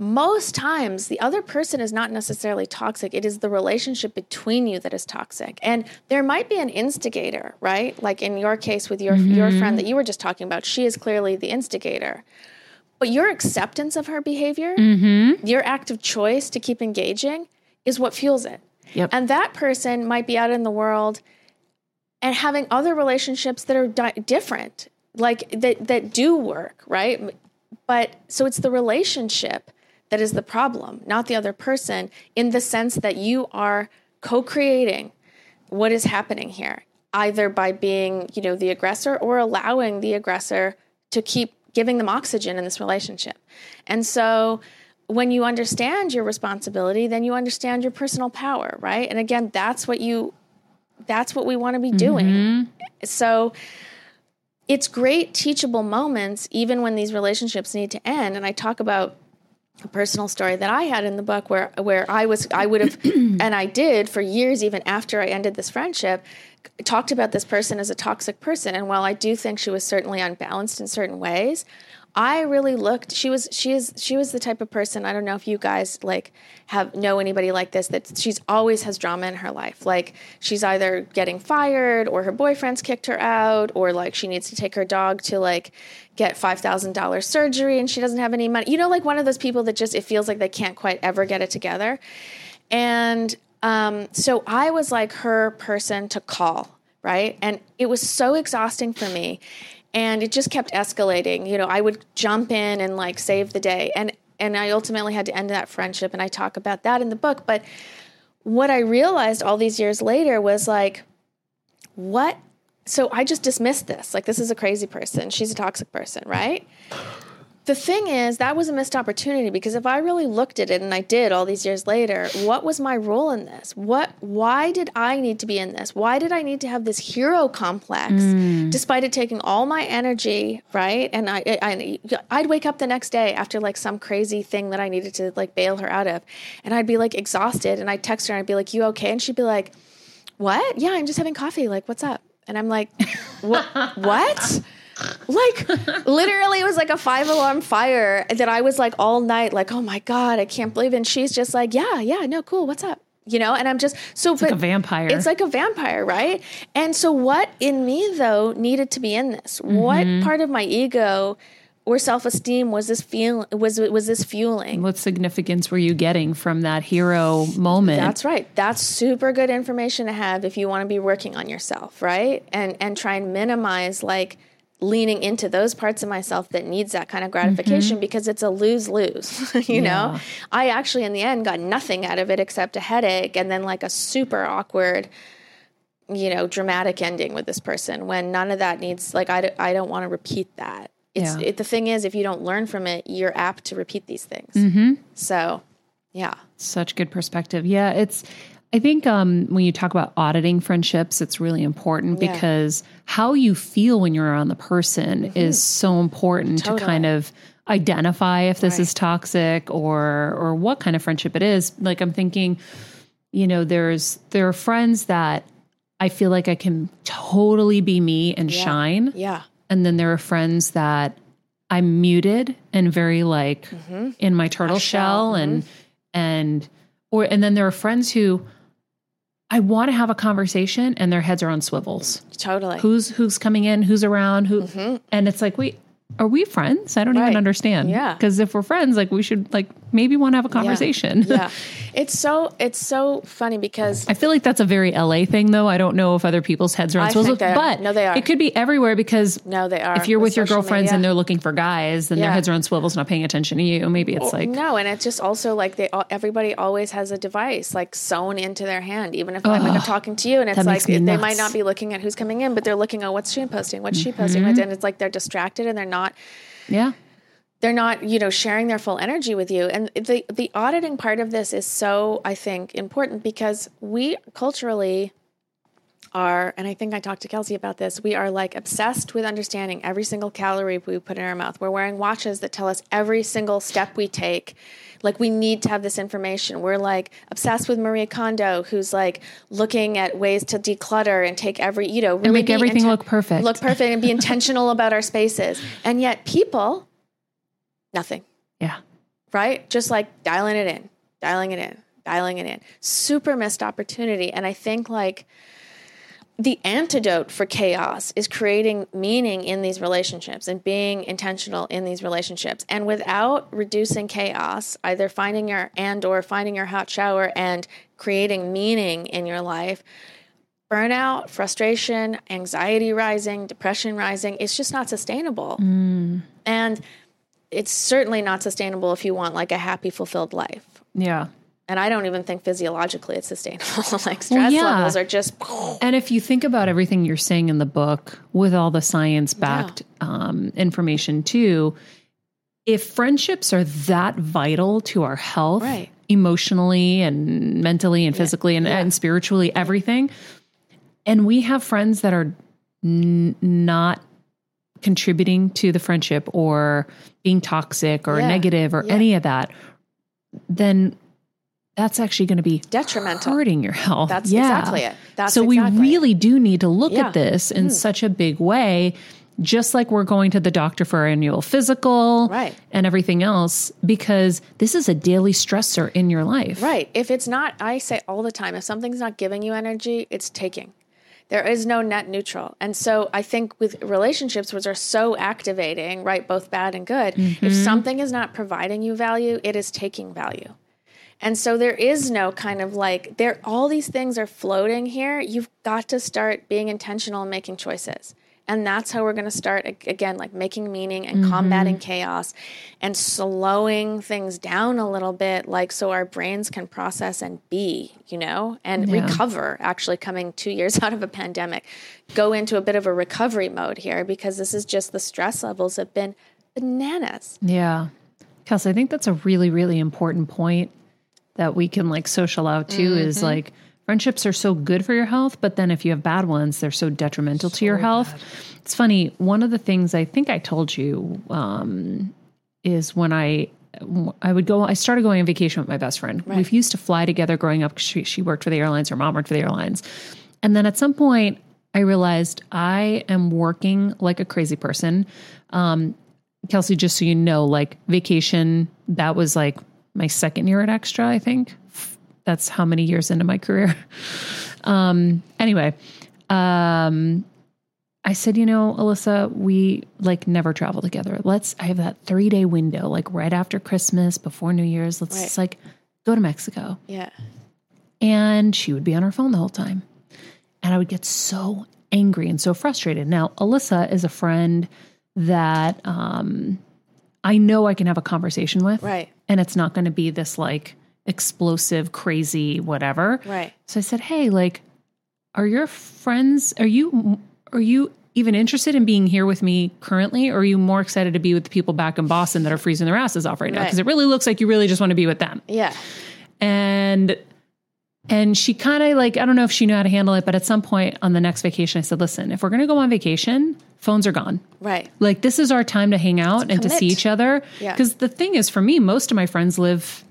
most times the other person is not necessarily toxic it is the relationship between you that is toxic and there might be an instigator right like in your case with your mm-hmm. your friend that you were just talking about she is clearly the instigator but your acceptance of her behavior mm-hmm. your act of choice to keep engaging is what fuels it yep. and that person might be out in the world and having other relationships that are di- different like that that do work right but so it's the relationship that is the problem, not the other person, in the sense that you are co creating what is happening here, either by being, you know, the aggressor or allowing the aggressor to keep giving them oxygen in this relationship. And so when you understand your responsibility, then you understand your personal power, right? And again, that's what you that's what we want to be doing. Mm-hmm. So it's great teachable moments even when these relationships need to end and I talk about a personal story that I had in the book where where I was I would have and I did for years even after I ended this friendship talked about this person as a toxic person. And while I do think she was certainly unbalanced in certain ways I really looked. She was she is she was the type of person. I don't know if you guys like have know anybody like this that she's always has drama in her life. Like she's either getting fired or her boyfriend's kicked her out or like she needs to take her dog to like get five thousand dollars surgery and she doesn't have any money. You know, like one of those people that just it feels like they can't quite ever get it together. And um, so I was like her person to call, right? And it was so exhausting for me and it just kept escalating. You know i would jump in and like save the day. And and i ultimately had to end that friendship and i talk about that in the book. But what i realized all these years later was like what? So i just dismissed this. Like this is a crazy person. She's a toxic person right the thing is, that was a missed opportunity because if I really looked at it and I did all these years later, what was my role in this? What why did I need to be in this? Why did I need to have this hero complex mm. despite it taking all my energy, right? And I, I I'd wake up the next day after like some crazy thing that I needed to like bail her out of and I'd be like exhausted and I'd text her and I'd be like, "You okay?" and she'd be like, "What? Yeah, I'm just having coffee. Like, what's up?" And I'm like, "What? what?" Like literally it was like a five alarm fire that I was like all night like oh my god I can't believe it. and she's just like yeah yeah no cool what's up? You know and I'm just so it's like a vampire. it's like a vampire right? And so what in me though needed to be in this? Mm-hmm. what part of my ego or self-esteem was this feel was was this fueling? What significance were you getting from that hero moment? That's right. That's super good information to have if you want to be working on yourself right? And and try and minimize like leaning into those parts of myself that needs that kind of gratification Mm-hmm. because it's a lose lose you know i actually in the end got nothing out of it except a headache and then like a super awkward you know dramatic ending with this person when none of that needs like i, d- I don't want to repeat that it's Yeah. it, the thing is if you don't learn from it you're apt to repeat these things Mm-hmm. so yeah Such good perspective. Yeah, it's I think um, when you talk about auditing friendships, it's really important Yeah. because how you feel when you're around the person mm-hmm. is so important to kind of identify if this Right. is toxic or or what kind of friendship it is. Like I'm thinking, you know, there's there are friends that I feel like I can totally be me and shine. yeah And then there are friends that I'm muted and very like mm-hmm. in my turtle shell and mm-hmm. and or and then there are friends who I want to have a conversation and their heads are on swivels. totally Who's who's coming in, who's around, who mm-hmm. and it's like, wait, are we friends? I don't Right. even understand. Yeah. Because if we're friends, like we should like maybe want to have a conversation. yeah it's so it's so funny because I feel like that's a very LA thing, though. I don't know if other people's heads are on I swivels, think they are. but No, they are. It could be everywhere because no they are if you're with your girlfriends media. and they're looking for guys, then their heads are on swivels, not paying attention to you. Maybe it's like, no, and it's just also like they all, everybody always has a device like sewn into their hand. Even if I'm like I'm talking to you, and it's like they nuts. might not be looking at who's coming in, but they're looking at what's she posting, what's she posting, Mm-hmm. and it's like they're distracted and they're not yeah, they're not you know sharing their full energy with you. And the the auditing part of this is so i think important because we culturally are and i think i talked to kelsey about this we are like obsessed with understanding every single calorie we put in our mouth. We're wearing watches that tell us every single step we take. Like we need to have this information. We're like obsessed with Marie Kondo who's like looking at ways to declutter and take every you know really make everything look perfect. look perfect and be intentional about our spaces. And yet people nothing yeah, right? Just like dialing it in, dialing it in, dialing it in. Super missed opportunity. And I think like the antidote for chaos is creating meaning in these relationships and being intentional in these relationships. And without reducing chaos, either finding your and or finding your hot shower and creating meaning in your life, burnout, frustration, anxiety rising, depression rising, it's just not sustainable. Mm. And it's certainly not sustainable if you want like a happy, fulfilled life. yeah. And I don't even think physiologically it's sustainable. like stress yeah. levels are just And if you think about everything you're saying in the book with all the science backed um, information too, if friendships are that vital to our health, Right. emotionally and mentally and physically and, and spiritually, everything, and we have friends that are n- not contributing to the friendship or being toxic or Yeah. negative or Yeah. any of that, then that's actually going to be detrimental. hurting your health. That's Yeah. exactly it. That's so exactly we it. really do need to look Yeah. at this in mm-hmm. such a big way, just like we're going to the doctor for our annual physical Right. and everything else, because this is a daily stressor in your life. Right. If it's not, I say all the time, if something's not giving you energy, it's taking. There is no net neutral. And so I think with relationships, which are so activating, right, both bad and good, if mm-hmm. something is not providing you value, it is taking value. And so there is no kind of like there all these things are floating here. You've got to start being intentional and making choices. And that's how we're going to start again like making meaning and combating chaos and slowing things down a little bit like so our brains can process and be, you know, and Yeah. recover actually coming 2 years out of a pandemic. Go into a bit of a recovery mode here because this is just the stress levels have been bananas. Yeah. Kelsey, I think that's a really, really important point that we can like social out too Mm-hmm. is like friendships are so good for your health, but then if you have bad ones, they're so detrimental to your health. It's funny. One of the things I think I told you um, is when I I would go. I started going on vacation with my best friend. We used to fly together growing up. She, she worked for the airlines. Her mom worked for the airlines, and then at some point, I realized I am working like a crazy person. Um, Kelsey, just so you know, like vacation, that was like my second year at Extra, I think. That's how many years into my career. Um, anyway, um, I said, you know, Alyssa, we like never travel together. Let's, I have that three day window, like right after Christmas, before New Year's. Let's Right. just like go to Mexico. Yeah. And she would be on her phone the whole time. And I would get so angry and so frustrated. Now, Alyssa is a friend that um, I know I can have a conversation with. Right. And it's not going to be this like explosive, crazy, whatever. Right. So I said, "Hey, like, are your friends? Are you are you even interested in being here with me currently, or are you more excited to be with the people back in Boston that are freezing their asses off right now? Right. Because it really looks like you really just want to be with them." Yeah. And and she kind of like I don't know if she knew how to handle it, but at some point on the next vacation, I said, "Listen, if we're going to go on vacation, phones are gone." Right. Like this is our time to hang out and to see each other. Yeah. Because the thing is, for me, most of my friends live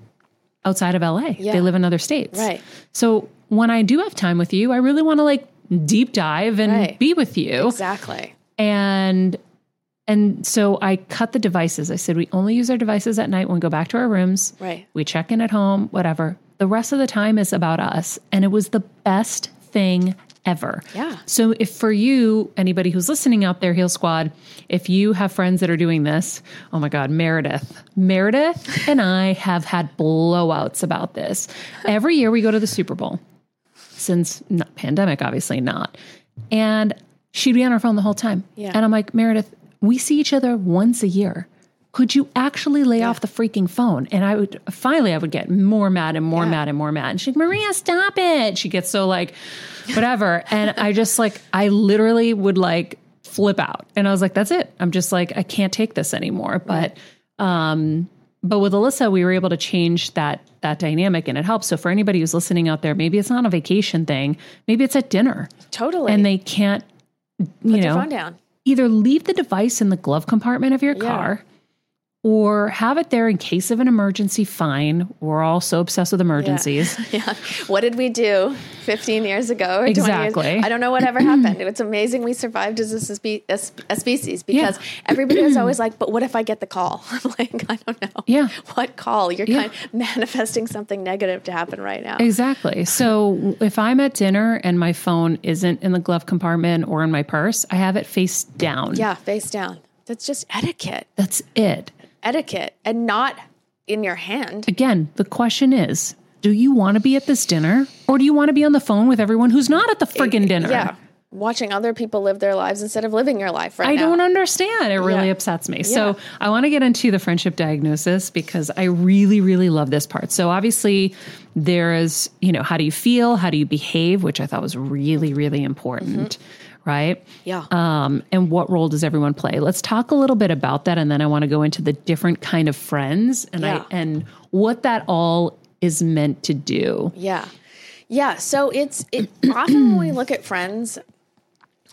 outside of LA. Yeah. They live in other states. Right. So when I do have time with you, I really want to like deep dive and Right. be with you. Exactly. And and so I cut the devices. I said we only use our devices at night when we go back to our rooms. Right. We check in at home, whatever. The rest of the time is about us. And it was the best thing ever. Yeah. So if for you, anybody who's listening out there, Heal Squad, if you have friends that are doing this, oh my God, Meredith. Meredith and I have had blowouts about this. Every year we go to the Super Bowl since not pandemic, obviously not. And she'd be on her phone the whole time. Yeah. And I'm like, Meredith, we see each other once a year. Could you actually lay off the freaking phone? And I would finally I would get more mad and more Yeah. mad and more mad. And she's like, Maria, stop it. She gets so like, whatever. and I just like I literally would like flip out. And I was like, that's it. I'm just like, I can't take this anymore. But um but with Alyssa, we were able to change that that dynamic and it helps. So for anybody who's listening out there, maybe it's not a vacation thing, maybe it's at dinner Totally. and they can't you Put know phone down. either leave the device in the glove compartment of your Yeah. car or have it there in case of an emergency fine we're all so obsessed with emergencies Yeah. What did we do 15 years ago or 20 Exactly. years? I don't know what ever happened. It's amazing we survived as a, spe- a, a species because Yeah. everybody was always like, but what if I get the call? I'm like, I don't know. Yeah. What call? You're Yeah. kind of manifesting something negative to happen right now. exactly so if i'm at dinner and my phone isn't in the glove compartment or in my purse i have it face down Yeah. Face down. That's just etiquette. that's it Etiquette and not in your hand. again the question is do you want to be at this dinner or do you want to be on the phone with everyone who's not at the friggin' dinner Yeah. Watching other people live their lives instead of living your life right I now. don't understand. It really Yeah. upsets me. Yeah. So I want to get into the friendship diagnosis because I really, really love this part. So obviously there is, you know, how do you feel? How do you behave? Which I thought was really, really important. Right. Yeah. Um, and what role does everyone play? Let's talk a little bit about that, and then I want to go into the different kind of friends and Yeah. I and what that all is meant to do. Yeah. Yeah. So it's it, often when we look at friends,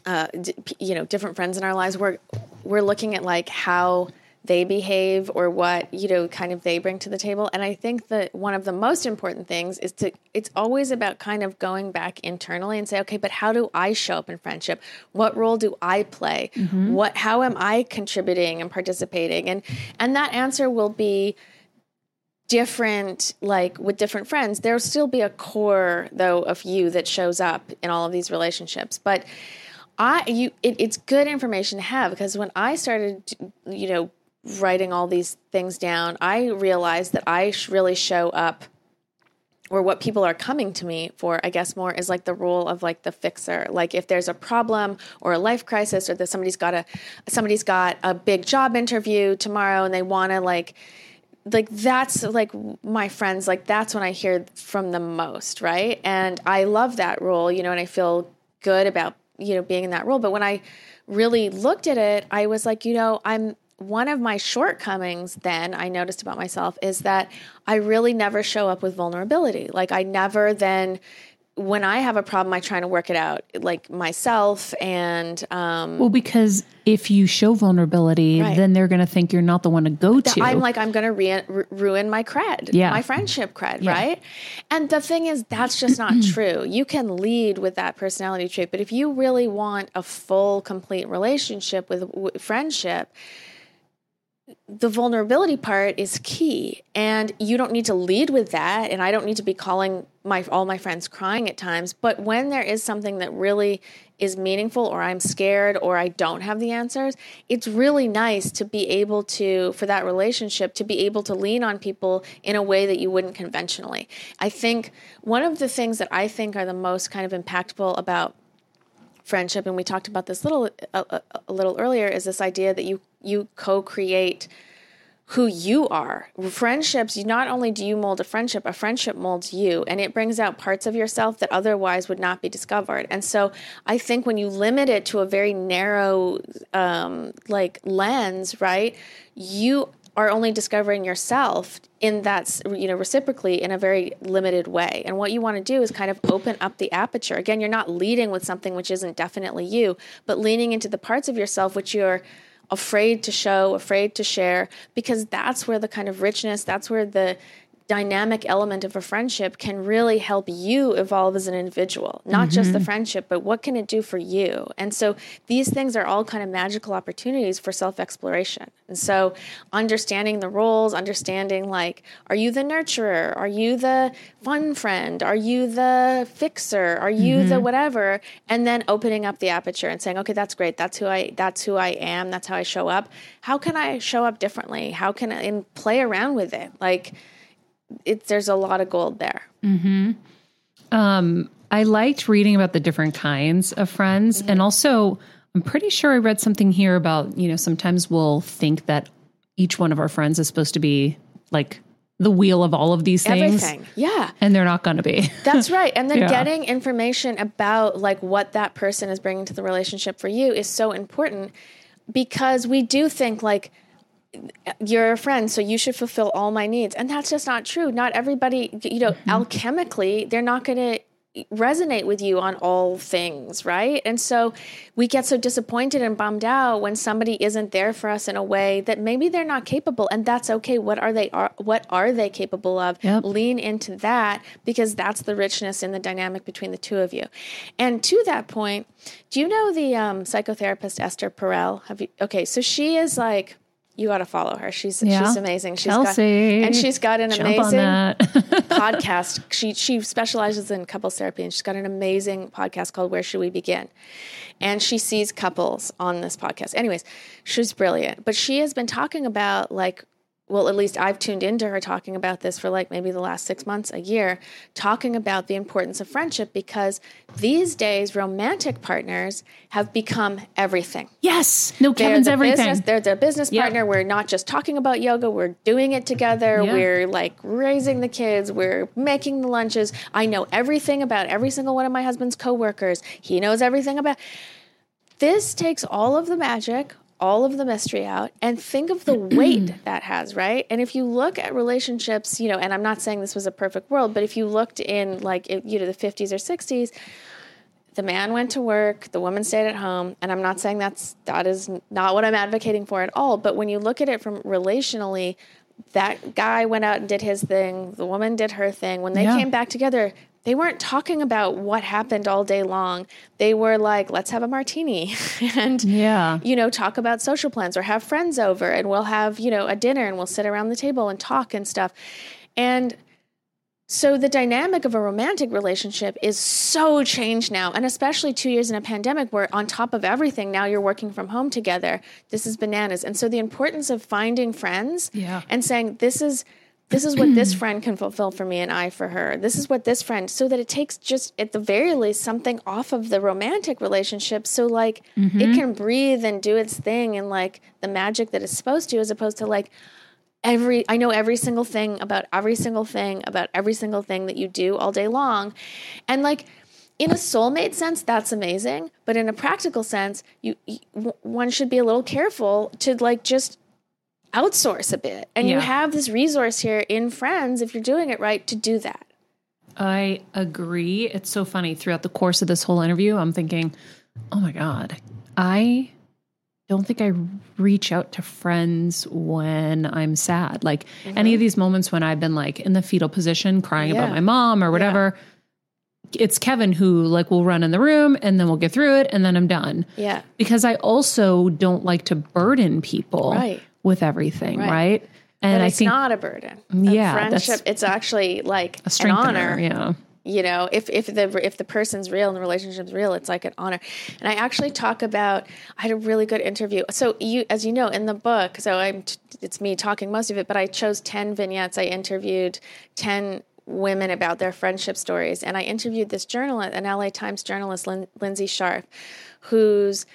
uh, d- you know, different friends in our lives, we're we're looking at like how they behave or what you know kind of they bring to the table. And i think that one of the most important things is to it's always about kind of going back internally and say okay but how do i show up in friendship? What role do i play? Mm-hmm. What how am i contributing and participating? And and that answer will be different like with different friends. There'll still be a core though of you that shows up in all of these relationships. But i you it, it's good information to have because when i started you know writing all these things down i realized that i really show up or what people are coming to me for i guess more is like the role of like the fixer. Like if there's a problem or a life crisis or that somebody's got a somebody's got a big job interview tomorrow and they want to like like that's like my friends like that's when i hear from the most right? And i love that role you know and i feel good about you know being in that role. But when i really looked at it i was like you know i'm one of my shortcomings then I noticed about myself is that I really never show up with vulnerability. Like I never then when I have a problem, I try to work it out like myself and um Well, because if you show vulnerability, Right. then they're going to think you're not the one to go to. I'm like, I'm going to re- ru- ruin my cred, Yeah. my friendship cred, Yeah. right? And the thing is, that's just not true. You can lead with that personality trait, but if you really want a full, complete relationship with, with friendship, the vulnerability part is key and you don't need to lead with that and i don't need to be calling my all my friends crying at times but when there is something that really is meaningful or i'm scared or i don't have the answers it's really nice to be able to for that relationship to be able to lean on people in a way that you wouldn't conventionally. I think one of the things that i think are the most kind of impactful about friendship and we talked about this little a, a, little earlier is this idea that you you co-create who you are. Friendships, you not only do you mold a friendship, a friendship molds you and it brings out parts of yourself that otherwise would not be discovered. And so I think when you limit it to a very narrow um, like lens, right? You are only discovering yourself in that you know reciprocally in a very limited way. And what you want to do is kind of open up the aperture. Again you're not leading with something which isn't definitely you but leaning into the parts of yourself which you're afraid to show afraid to share because that's where the kind of richness that's where the dynamic element of a friendship can really help you evolve as an individual, not mm-hmm. just the mm-hmm. friendship, but what can it do for you? And so these things are all kind of magical opportunities for self exploration. And so understanding the roles, understanding like, are you the nurturer? Are you the fun friend? Are you the fixer? Are you mm-hmm. the whatever? And then opening up the aperture and saying, okay, that's great. That's who I, that's who I am. That's how I show up. How can I show up differently? How can I and play around with it? Like, it's there's a lot of gold there. Mm-hmm. Um, I liked reading about the different kinds of friends, mm-hmm. and also I'm pretty sure I read something here about you know sometimes we'll think that each one of our friends is supposed to be like the wheel of all of these things. Everything. Yeah. And they're not going to be. That's right. And then yeah. getting information about like what that person is bringing to the relationship for you is so important because we do think like you're a friend, so you should fulfill all my needs. And that's just not true. Not everybody, you know, mm-hmm. alchemically, they're not going to resonate with you on all things, right? And so we get so disappointed and bummed out when somebody isn't there for us in a way that maybe they're not capable and that's okay. What are they are what are they capable of? Yep. Lean into that because that's the richness in the dynamic between the two of you. And to that point, do you know the um, psychotherapist Esther Perel? Have you okay, so she is like you got to follow her. She's yeah. she's amazing. She's Chelsea, got, and she's got an amazing podcast. She she specializes in couples therapy, and she's got an amazing podcast called Where Should We Begin. And she sees couples on this podcast. Anyways, she's brilliant. But she has been talking about like well, at least I've tuned into her talking about this for like maybe the last six months, a year, talking about the importance of friendship because these days romantic partners have become everything. Yes. No, Kevin's the everything. Business, they're the business yep. partner. We're not just talking about yoga, we're doing it together. Yep. We're like raising the kids, we're making the lunches. I know everything about every single one of my husband's coworkers. He knows everything about this takes all of the magic, all of the mystery out and think of the weight that has, right? And if you look at relationships, you know, and I'm not saying this was a perfect world, but if you looked in like, you know, the 50s or 60s, the man went to work, the woman stayed at home, and I'm not saying that's that is not what I'm advocating for at all, but when you look at it from relationally, that guy went out and did his thing, the woman did her thing. When they yeah. came back together, they weren't talking about what happened all day long. They were like, let's have a martini and, yeah. you know, talk about social plans or have friends over and we'll have, you know, a dinner and we'll sit around the table and talk and stuff. And so the dynamic of a romantic relationship is so changed now, and especially two years in a pandemic where on top of everything, now you're working from home together. This is bananas. And so the importance of finding friends yeah. and saying, this is this is what this friend can fulfill for me and I for her. This is what this friend, so that it takes just at the very least something off of the romantic relationship. So, like, mm-hmm. it can breathe and do its thing and like the magic that it's supposed to, as opposed to like, every, I know every single thing about every single thing about every single thing that you do all day long. And like, in a soulmate sense, that's amazing. But in a practical sense, you, you one should be a little careful to like just outsource a bit. And yeah. you have this resource here in friends, if you're doing it right, to do that. I agree. It's so funny. Throughout the course of this whole interview, I'm thinking, oh my God, I don't think I reach out to friends when I'm sad. Like mm-hmm. any of these moments when I've been like in the fetal position crying yeah. about my mom or whatever. Yeah. It's Kevin who like will run in the room and then we'll get through it and then I'm done. Yeah. Because I also don't like to burden people. Right with everything, right? right? And but I think it's not a burden. Yeah, friendship. It's actually like a an honor. Yeah. You know, if if the if the person's real and the relationship's real, it's like an honor. And I actually talk about. I had a really good interview. So you, as you know, in the book, so I'm. It's me talking most of it, but I chose ten vignettes. I interviewed ten women about their friendship stories. And I interviewed this journalist, an LA Times journalist, Lin- Lindsay Sharp, whose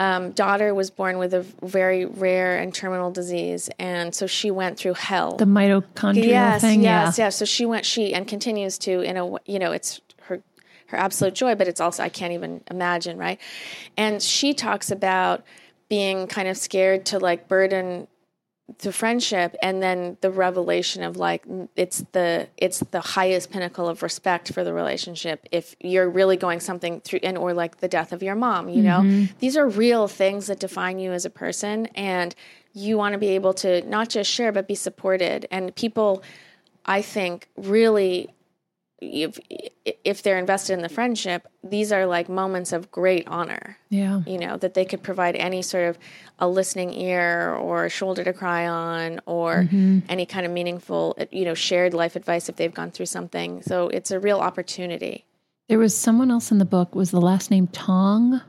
um, daughter was born with a very rare and terminal disease, and so she went through hell. The mitochondrial yes, thing. yes, yeah. yes. So she went, she and continues to in a you know it's her her absolute joy, but it's also I can't even imagine, right? And she talks about being kind of scared to like burden the friendship and then the revelation of like it's the it's the highest pinnacle of respect for the relationship if you're really going something through and or like the death of your mom you know? Mm-hmm. These are real things that define you as a person and you want to be able to not just share but be supported. And people i think really if if they're invested in the friendship these are like moments of great honor Yeah. you know that they could provide any sort of a listening ear or a shoulder to cry on or mm-hmm. any kind of meaningful you know shared life advice if they've gone through something so it's a real opportunity There was someone else in the book. Was the last name Tong?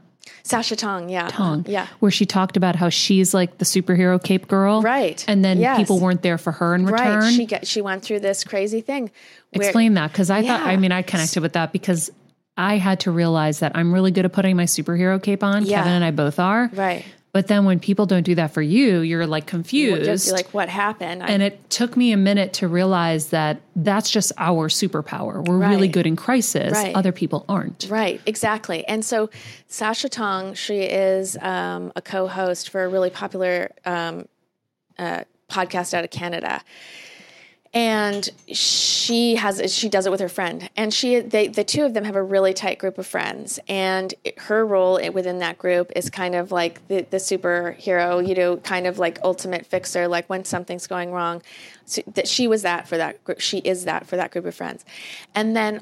Sasha tong yeah Tong. yeah Where she talked about how she's like the superhero cape girl. Right. And then Yes. people weren't there for her in return. right she get she went through this crazy thing where- Explain that because I thought, I mean, I connected with that because I had to realize that I'm really good at putting my superhero cape on. Yeah. Kevin and I both are. right But then when people don't do that for you, you're like confused. just be like what happened and it took me a minute to realize that that's just our superpower. We're really good in crisis. Right. Other people aren't. Right, exactly. And so Sasha Tong, she is um, a co-host for a really popular um, uh, podcast out of Canada. And she has she does it with her friend, and she they the two of them have a really tight group of friends, and her role within that group is kind of like the the superhero, you know, kind of like ultimate fixer. Like when something's going wrong, so that she was that for that group. She is that for that group of friends, and then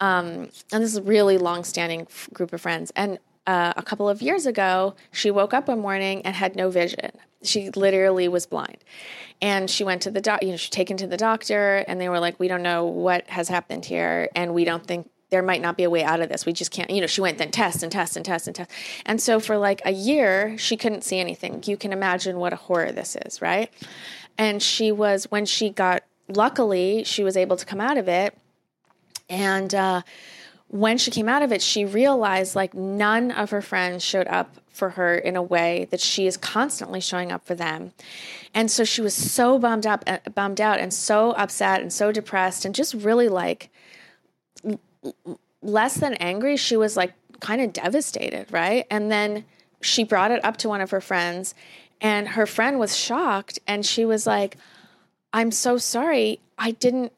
um, and this is a really long-standing f- group of friends. And uh, a couple of years ago, she woke up one morning and had no vision. She literally was blind, and she went to the doc. You know, she taken to the doctor, and they were like, "We don't know what has happened here, and we don't think." There might not be a way out of this. We just can't, you know. She went then test and test and test and test, and so for like a year, she couldn't see anything. You can imagine what a horror this is, right? And she was when she got, luckily, she was able to come out of it, and uh, when she came out of it, she realized like none of her friends showed up for her in a way that she is constantly showing up for them. And so she was so bummed up, uh, bummed out, and so upset, and so depressed, and just really like less than angry. She was like kind of devastated, right? And then she brought it up to one of her friends, and her friend was shocked, and she was like, "I'm so sorry. I didn't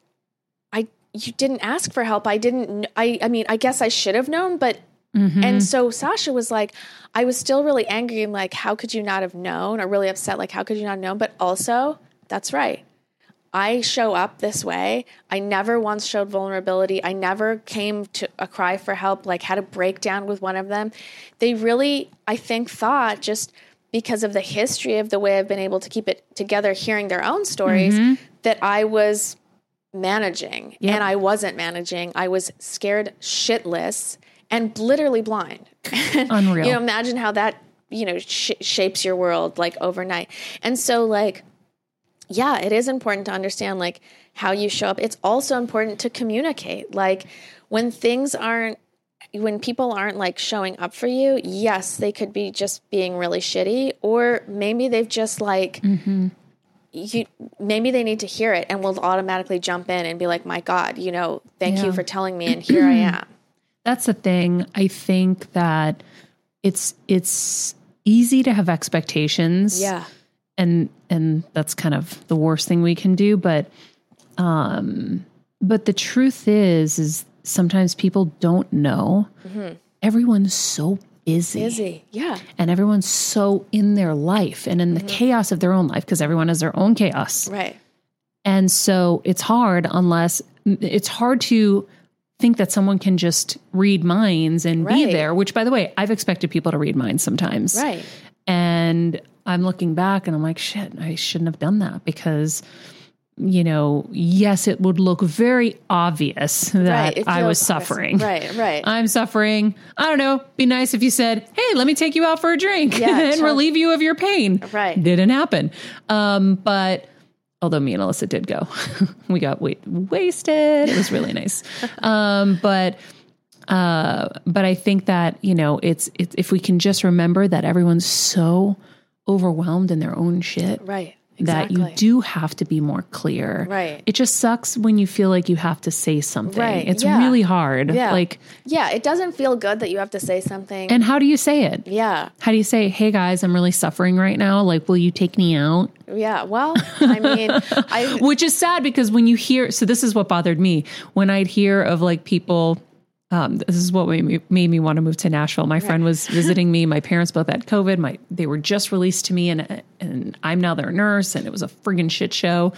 you didn't ask for help. I didn't I I mean, I guess I should have known, but mm-hmm. and so Sasha was like, I was still really angry and like, how could you not have known? Or really upset, like, how could you not have known? But also, that's right. I show up this way. I never once showed vulnerability. I never came to a cry for help, like had a breakdown with one of them. They really, I think, thought just because of the history of the way I've been able to keep it together, hearing their own stories, mm-hmm. that I was managing and I wasn't managing. I was scared shitless and literally blind. Unreal. you know, imagine how that, you know, sh- shapes your world like overnight. And so like yeah, it is important to understand like how you show up. It's also important to communicate. Like when things aren't when people aren't like showing up for you, yes, they could be just being really shitty or maybe they've just like mm-hmm. You maybe they need to hear it and will automatically jump in and be like, "My god, you know, thank Yeah. you for telling me and here I am." That's the thing. I think that it's it's easy to have expectations. Yeah. and and that's kind of the worst thing we can do but um but the truth is is sometimes people don't know everyone's so busy, Busy. Yeah. and everyone's so in their life and in the mm-hmm. chaos of their own life because everyone has their own chaos Right. and so it's hard unless it's hard to think that someone can just read minds and be there which by the way i've expected people to read minds sometimes Right. and I'm looking back and I'm like, shit, I shouldn't have done that because, you know, yes, it would look very obvious that Right. I was suffering. Right, right. I'm suffering. I don't know. Be nice if you said, "Hey, let me take you out for a drink Yeah, and sure. relieve you of your pain." Right. Didn't happen. Um, but although me and Alyssa did go. we got wa- wasted. It was really nice. Um, but uh, but I think that you know it's, it's if we can just remember that everyone's so overwhelmed in their own shit, Right. That you do have to be more clear. Right. It just sucks when you feel like you have to say something. Right, It's yeah. really hard. Yeah. Like, Yeah, it doesn't feel good that you have to say something. and how do you say it? yeah. How do you say, "Hey guys, I'm really suffering right now. Like, will you take me out?" Yeah. Well, I mean, I Which is sad because when you hear, so this is what bothered me when I'd hear of like people. Um, this is what made me, made me want to move to Nashville. My friend was visiting me. My parents both had COVID. My they were just released to me, and and I'm now their nurse, and it was a friggin' shit show.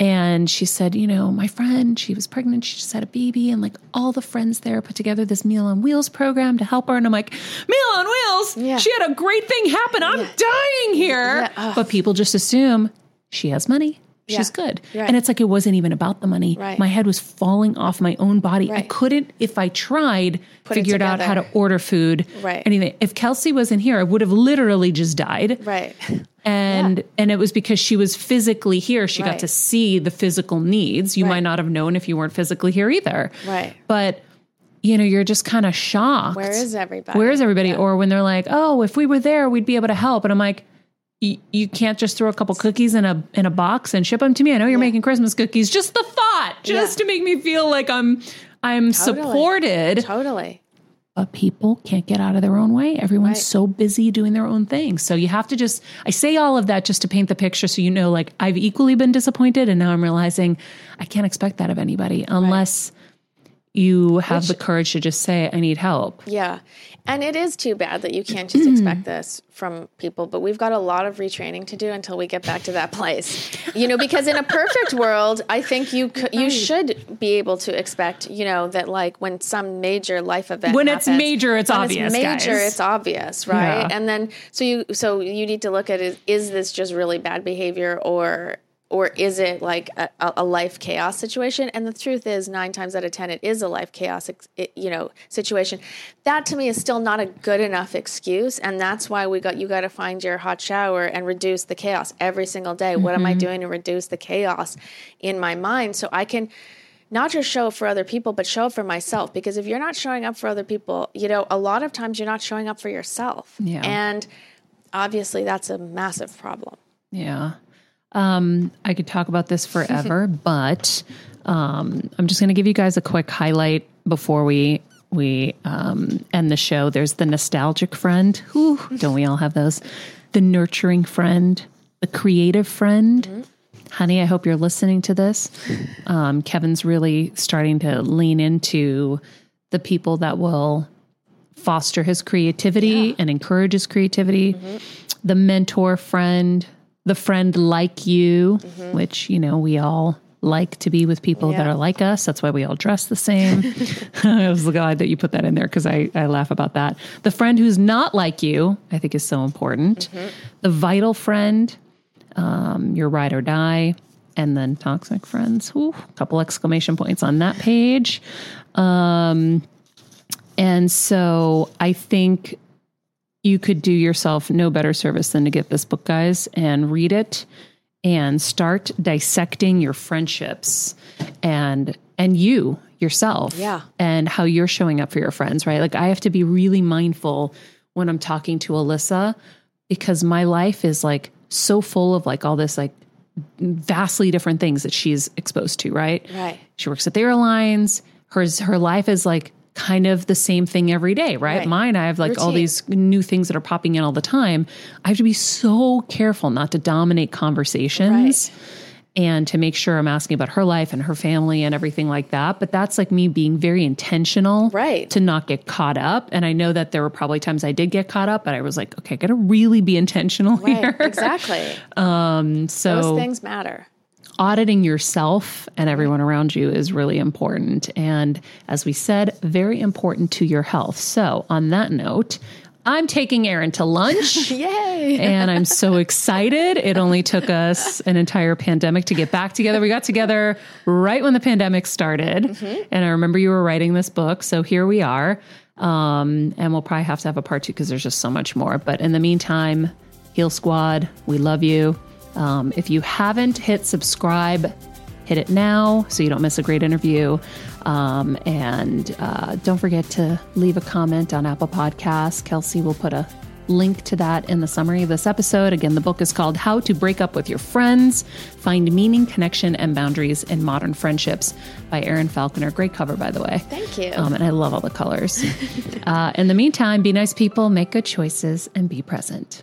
And she said, you know, my friend, she was pregnant. She just had a baby, and like all the friends there put together this Meal on Wheels program to help her. And I'm like, Meal on Wheels? Yeah. She had a great thing happen. I'm dying here. Yeah. But people just assume she has money. She's Yeah. good. Right. And it's like it wasn't even about the money. Right. My head was falling off my own body. I couldn't, if I tried, Put figured out how to order food. Right. Anything. If Kelsey wasn't here, I would have literally just died. right. And and it was because she was physically here. She got to see the physical needs. You Right. might not have known if you weren't physically here either. Right. But you know, you're just kind of shocked. Where is everybody? Where is everybody? Or when they're like, "Oh, if we were there, we'd be able to help," and I'm like, "Y- "You can't just throw a couple cookies in a in a box and ship them to me. I know you're making Christmas cookies. Just the thought, just Yeah. to make me feel like I'm I'm Totally. supported." Totally. But people can't get out of their own way. Everyone's Right. so busy doing their own thing. So you have to just, I say all of that just to paint the picture so you know, like, I've equally been disappointed. And now I'm realizing I can't expect that of anybody unless you have the courage to just say, I need help. Yeah. And it is too bad that you can't just expect this from people, but we've got a lot of retraining to do until we get back to that place. You know, because in a perfect world, I think you c- you should be able to expect, you know, that like when some major life event When it's major, it's when obvious, It's major, guys. it's obvious, right? Yeah. And then so you so you need to look at it is this just really bad behavior or or is it like a, a life chaos situation? And the truth is, nine times out of ten, it is a life chaos, you know, situation. That to me is still not a good enough excuse, and that's why we got you got to find your hot shower and reduce the chaos every single day. What am I mm-hmm. doing to reduce the chaos in my mind so I can not just show up for other people, but show up for myself. Because if you're not showing up for other people, you know, a lot of times you're not showing up for yourself, Yeah. and obviously that's a massive problem. Yeah. Um, I could talk about this forever, but um, I'm just going to give you guys a quick highlight before we we um, end the show. There's the nostalgic friend. Whew, don't we all have those? The nurturing friend, the creative friend. Honey, I hope you're listening to this. Um, Kevin's really starting to lean into the people that will foster his creativity and encourage his creativity. The mentor friend, the friend like you, which, you know, we all like to be with people that are like us. That's why we all dress the same. I was glad that you put that in there because I, I laugh about that. The friend who's not like you, I think is so important. The vital friend, um, your ride or die, and then toxic friends. Ooh, a couple exclamation points on that page. Um, and so I think you could do yourself no better service than to get this book, guys, and read it and start dissecting your friendships and and you yourself Yeah. and how you're showing up for your friends right like i have to be really mindful when i'm talking to alyssa because my life is like so full of like all this like vastly different things that she's exposed to right Right. she works at the airlines. Hers her life is like kind of the same thing every day, right? Right. Mine, I have like all these new things that are popping in all the time. I have to be so careful not to dominate conversations and to make sure I'm asking about her life and her family and everything like that. But that's like me being very intentional Right. to not get caught up. And I know that there were probably times I did get caught up, but I was like, okay, I gotta really be intentional Right. here. Exactly. Um, so Those things matter. Auditing yourself and everyone around you is really important. And as we said, very important to your health. So, on that note, I'm taking Erin to lunch. Yay. and I'm so excited. It only took us an entire pandemic to get back together. We got together right when the pandemic started. And I remember you were writing this book. So here we are. Um, and we'll probably have to have a part two because there's just so much more. But in the meantime, Heal Squad, we love you. Um, if you haven't hit subscribe, hit it now so you don't miss a great interview. Um, and uh, don't forget to leave a comment on Apple Podcasts. Kelsey will put a link to that in the summary of this episode. Again, the book is called How to Break Up with Your Friends Find Meaning, Connection, and Boundaries in Modern Friendships by Erin Falconer. Great cover, by the way. Thank you. Um, and I love all the colors. uh, in the meantime, be nice people, make good choices, and be present.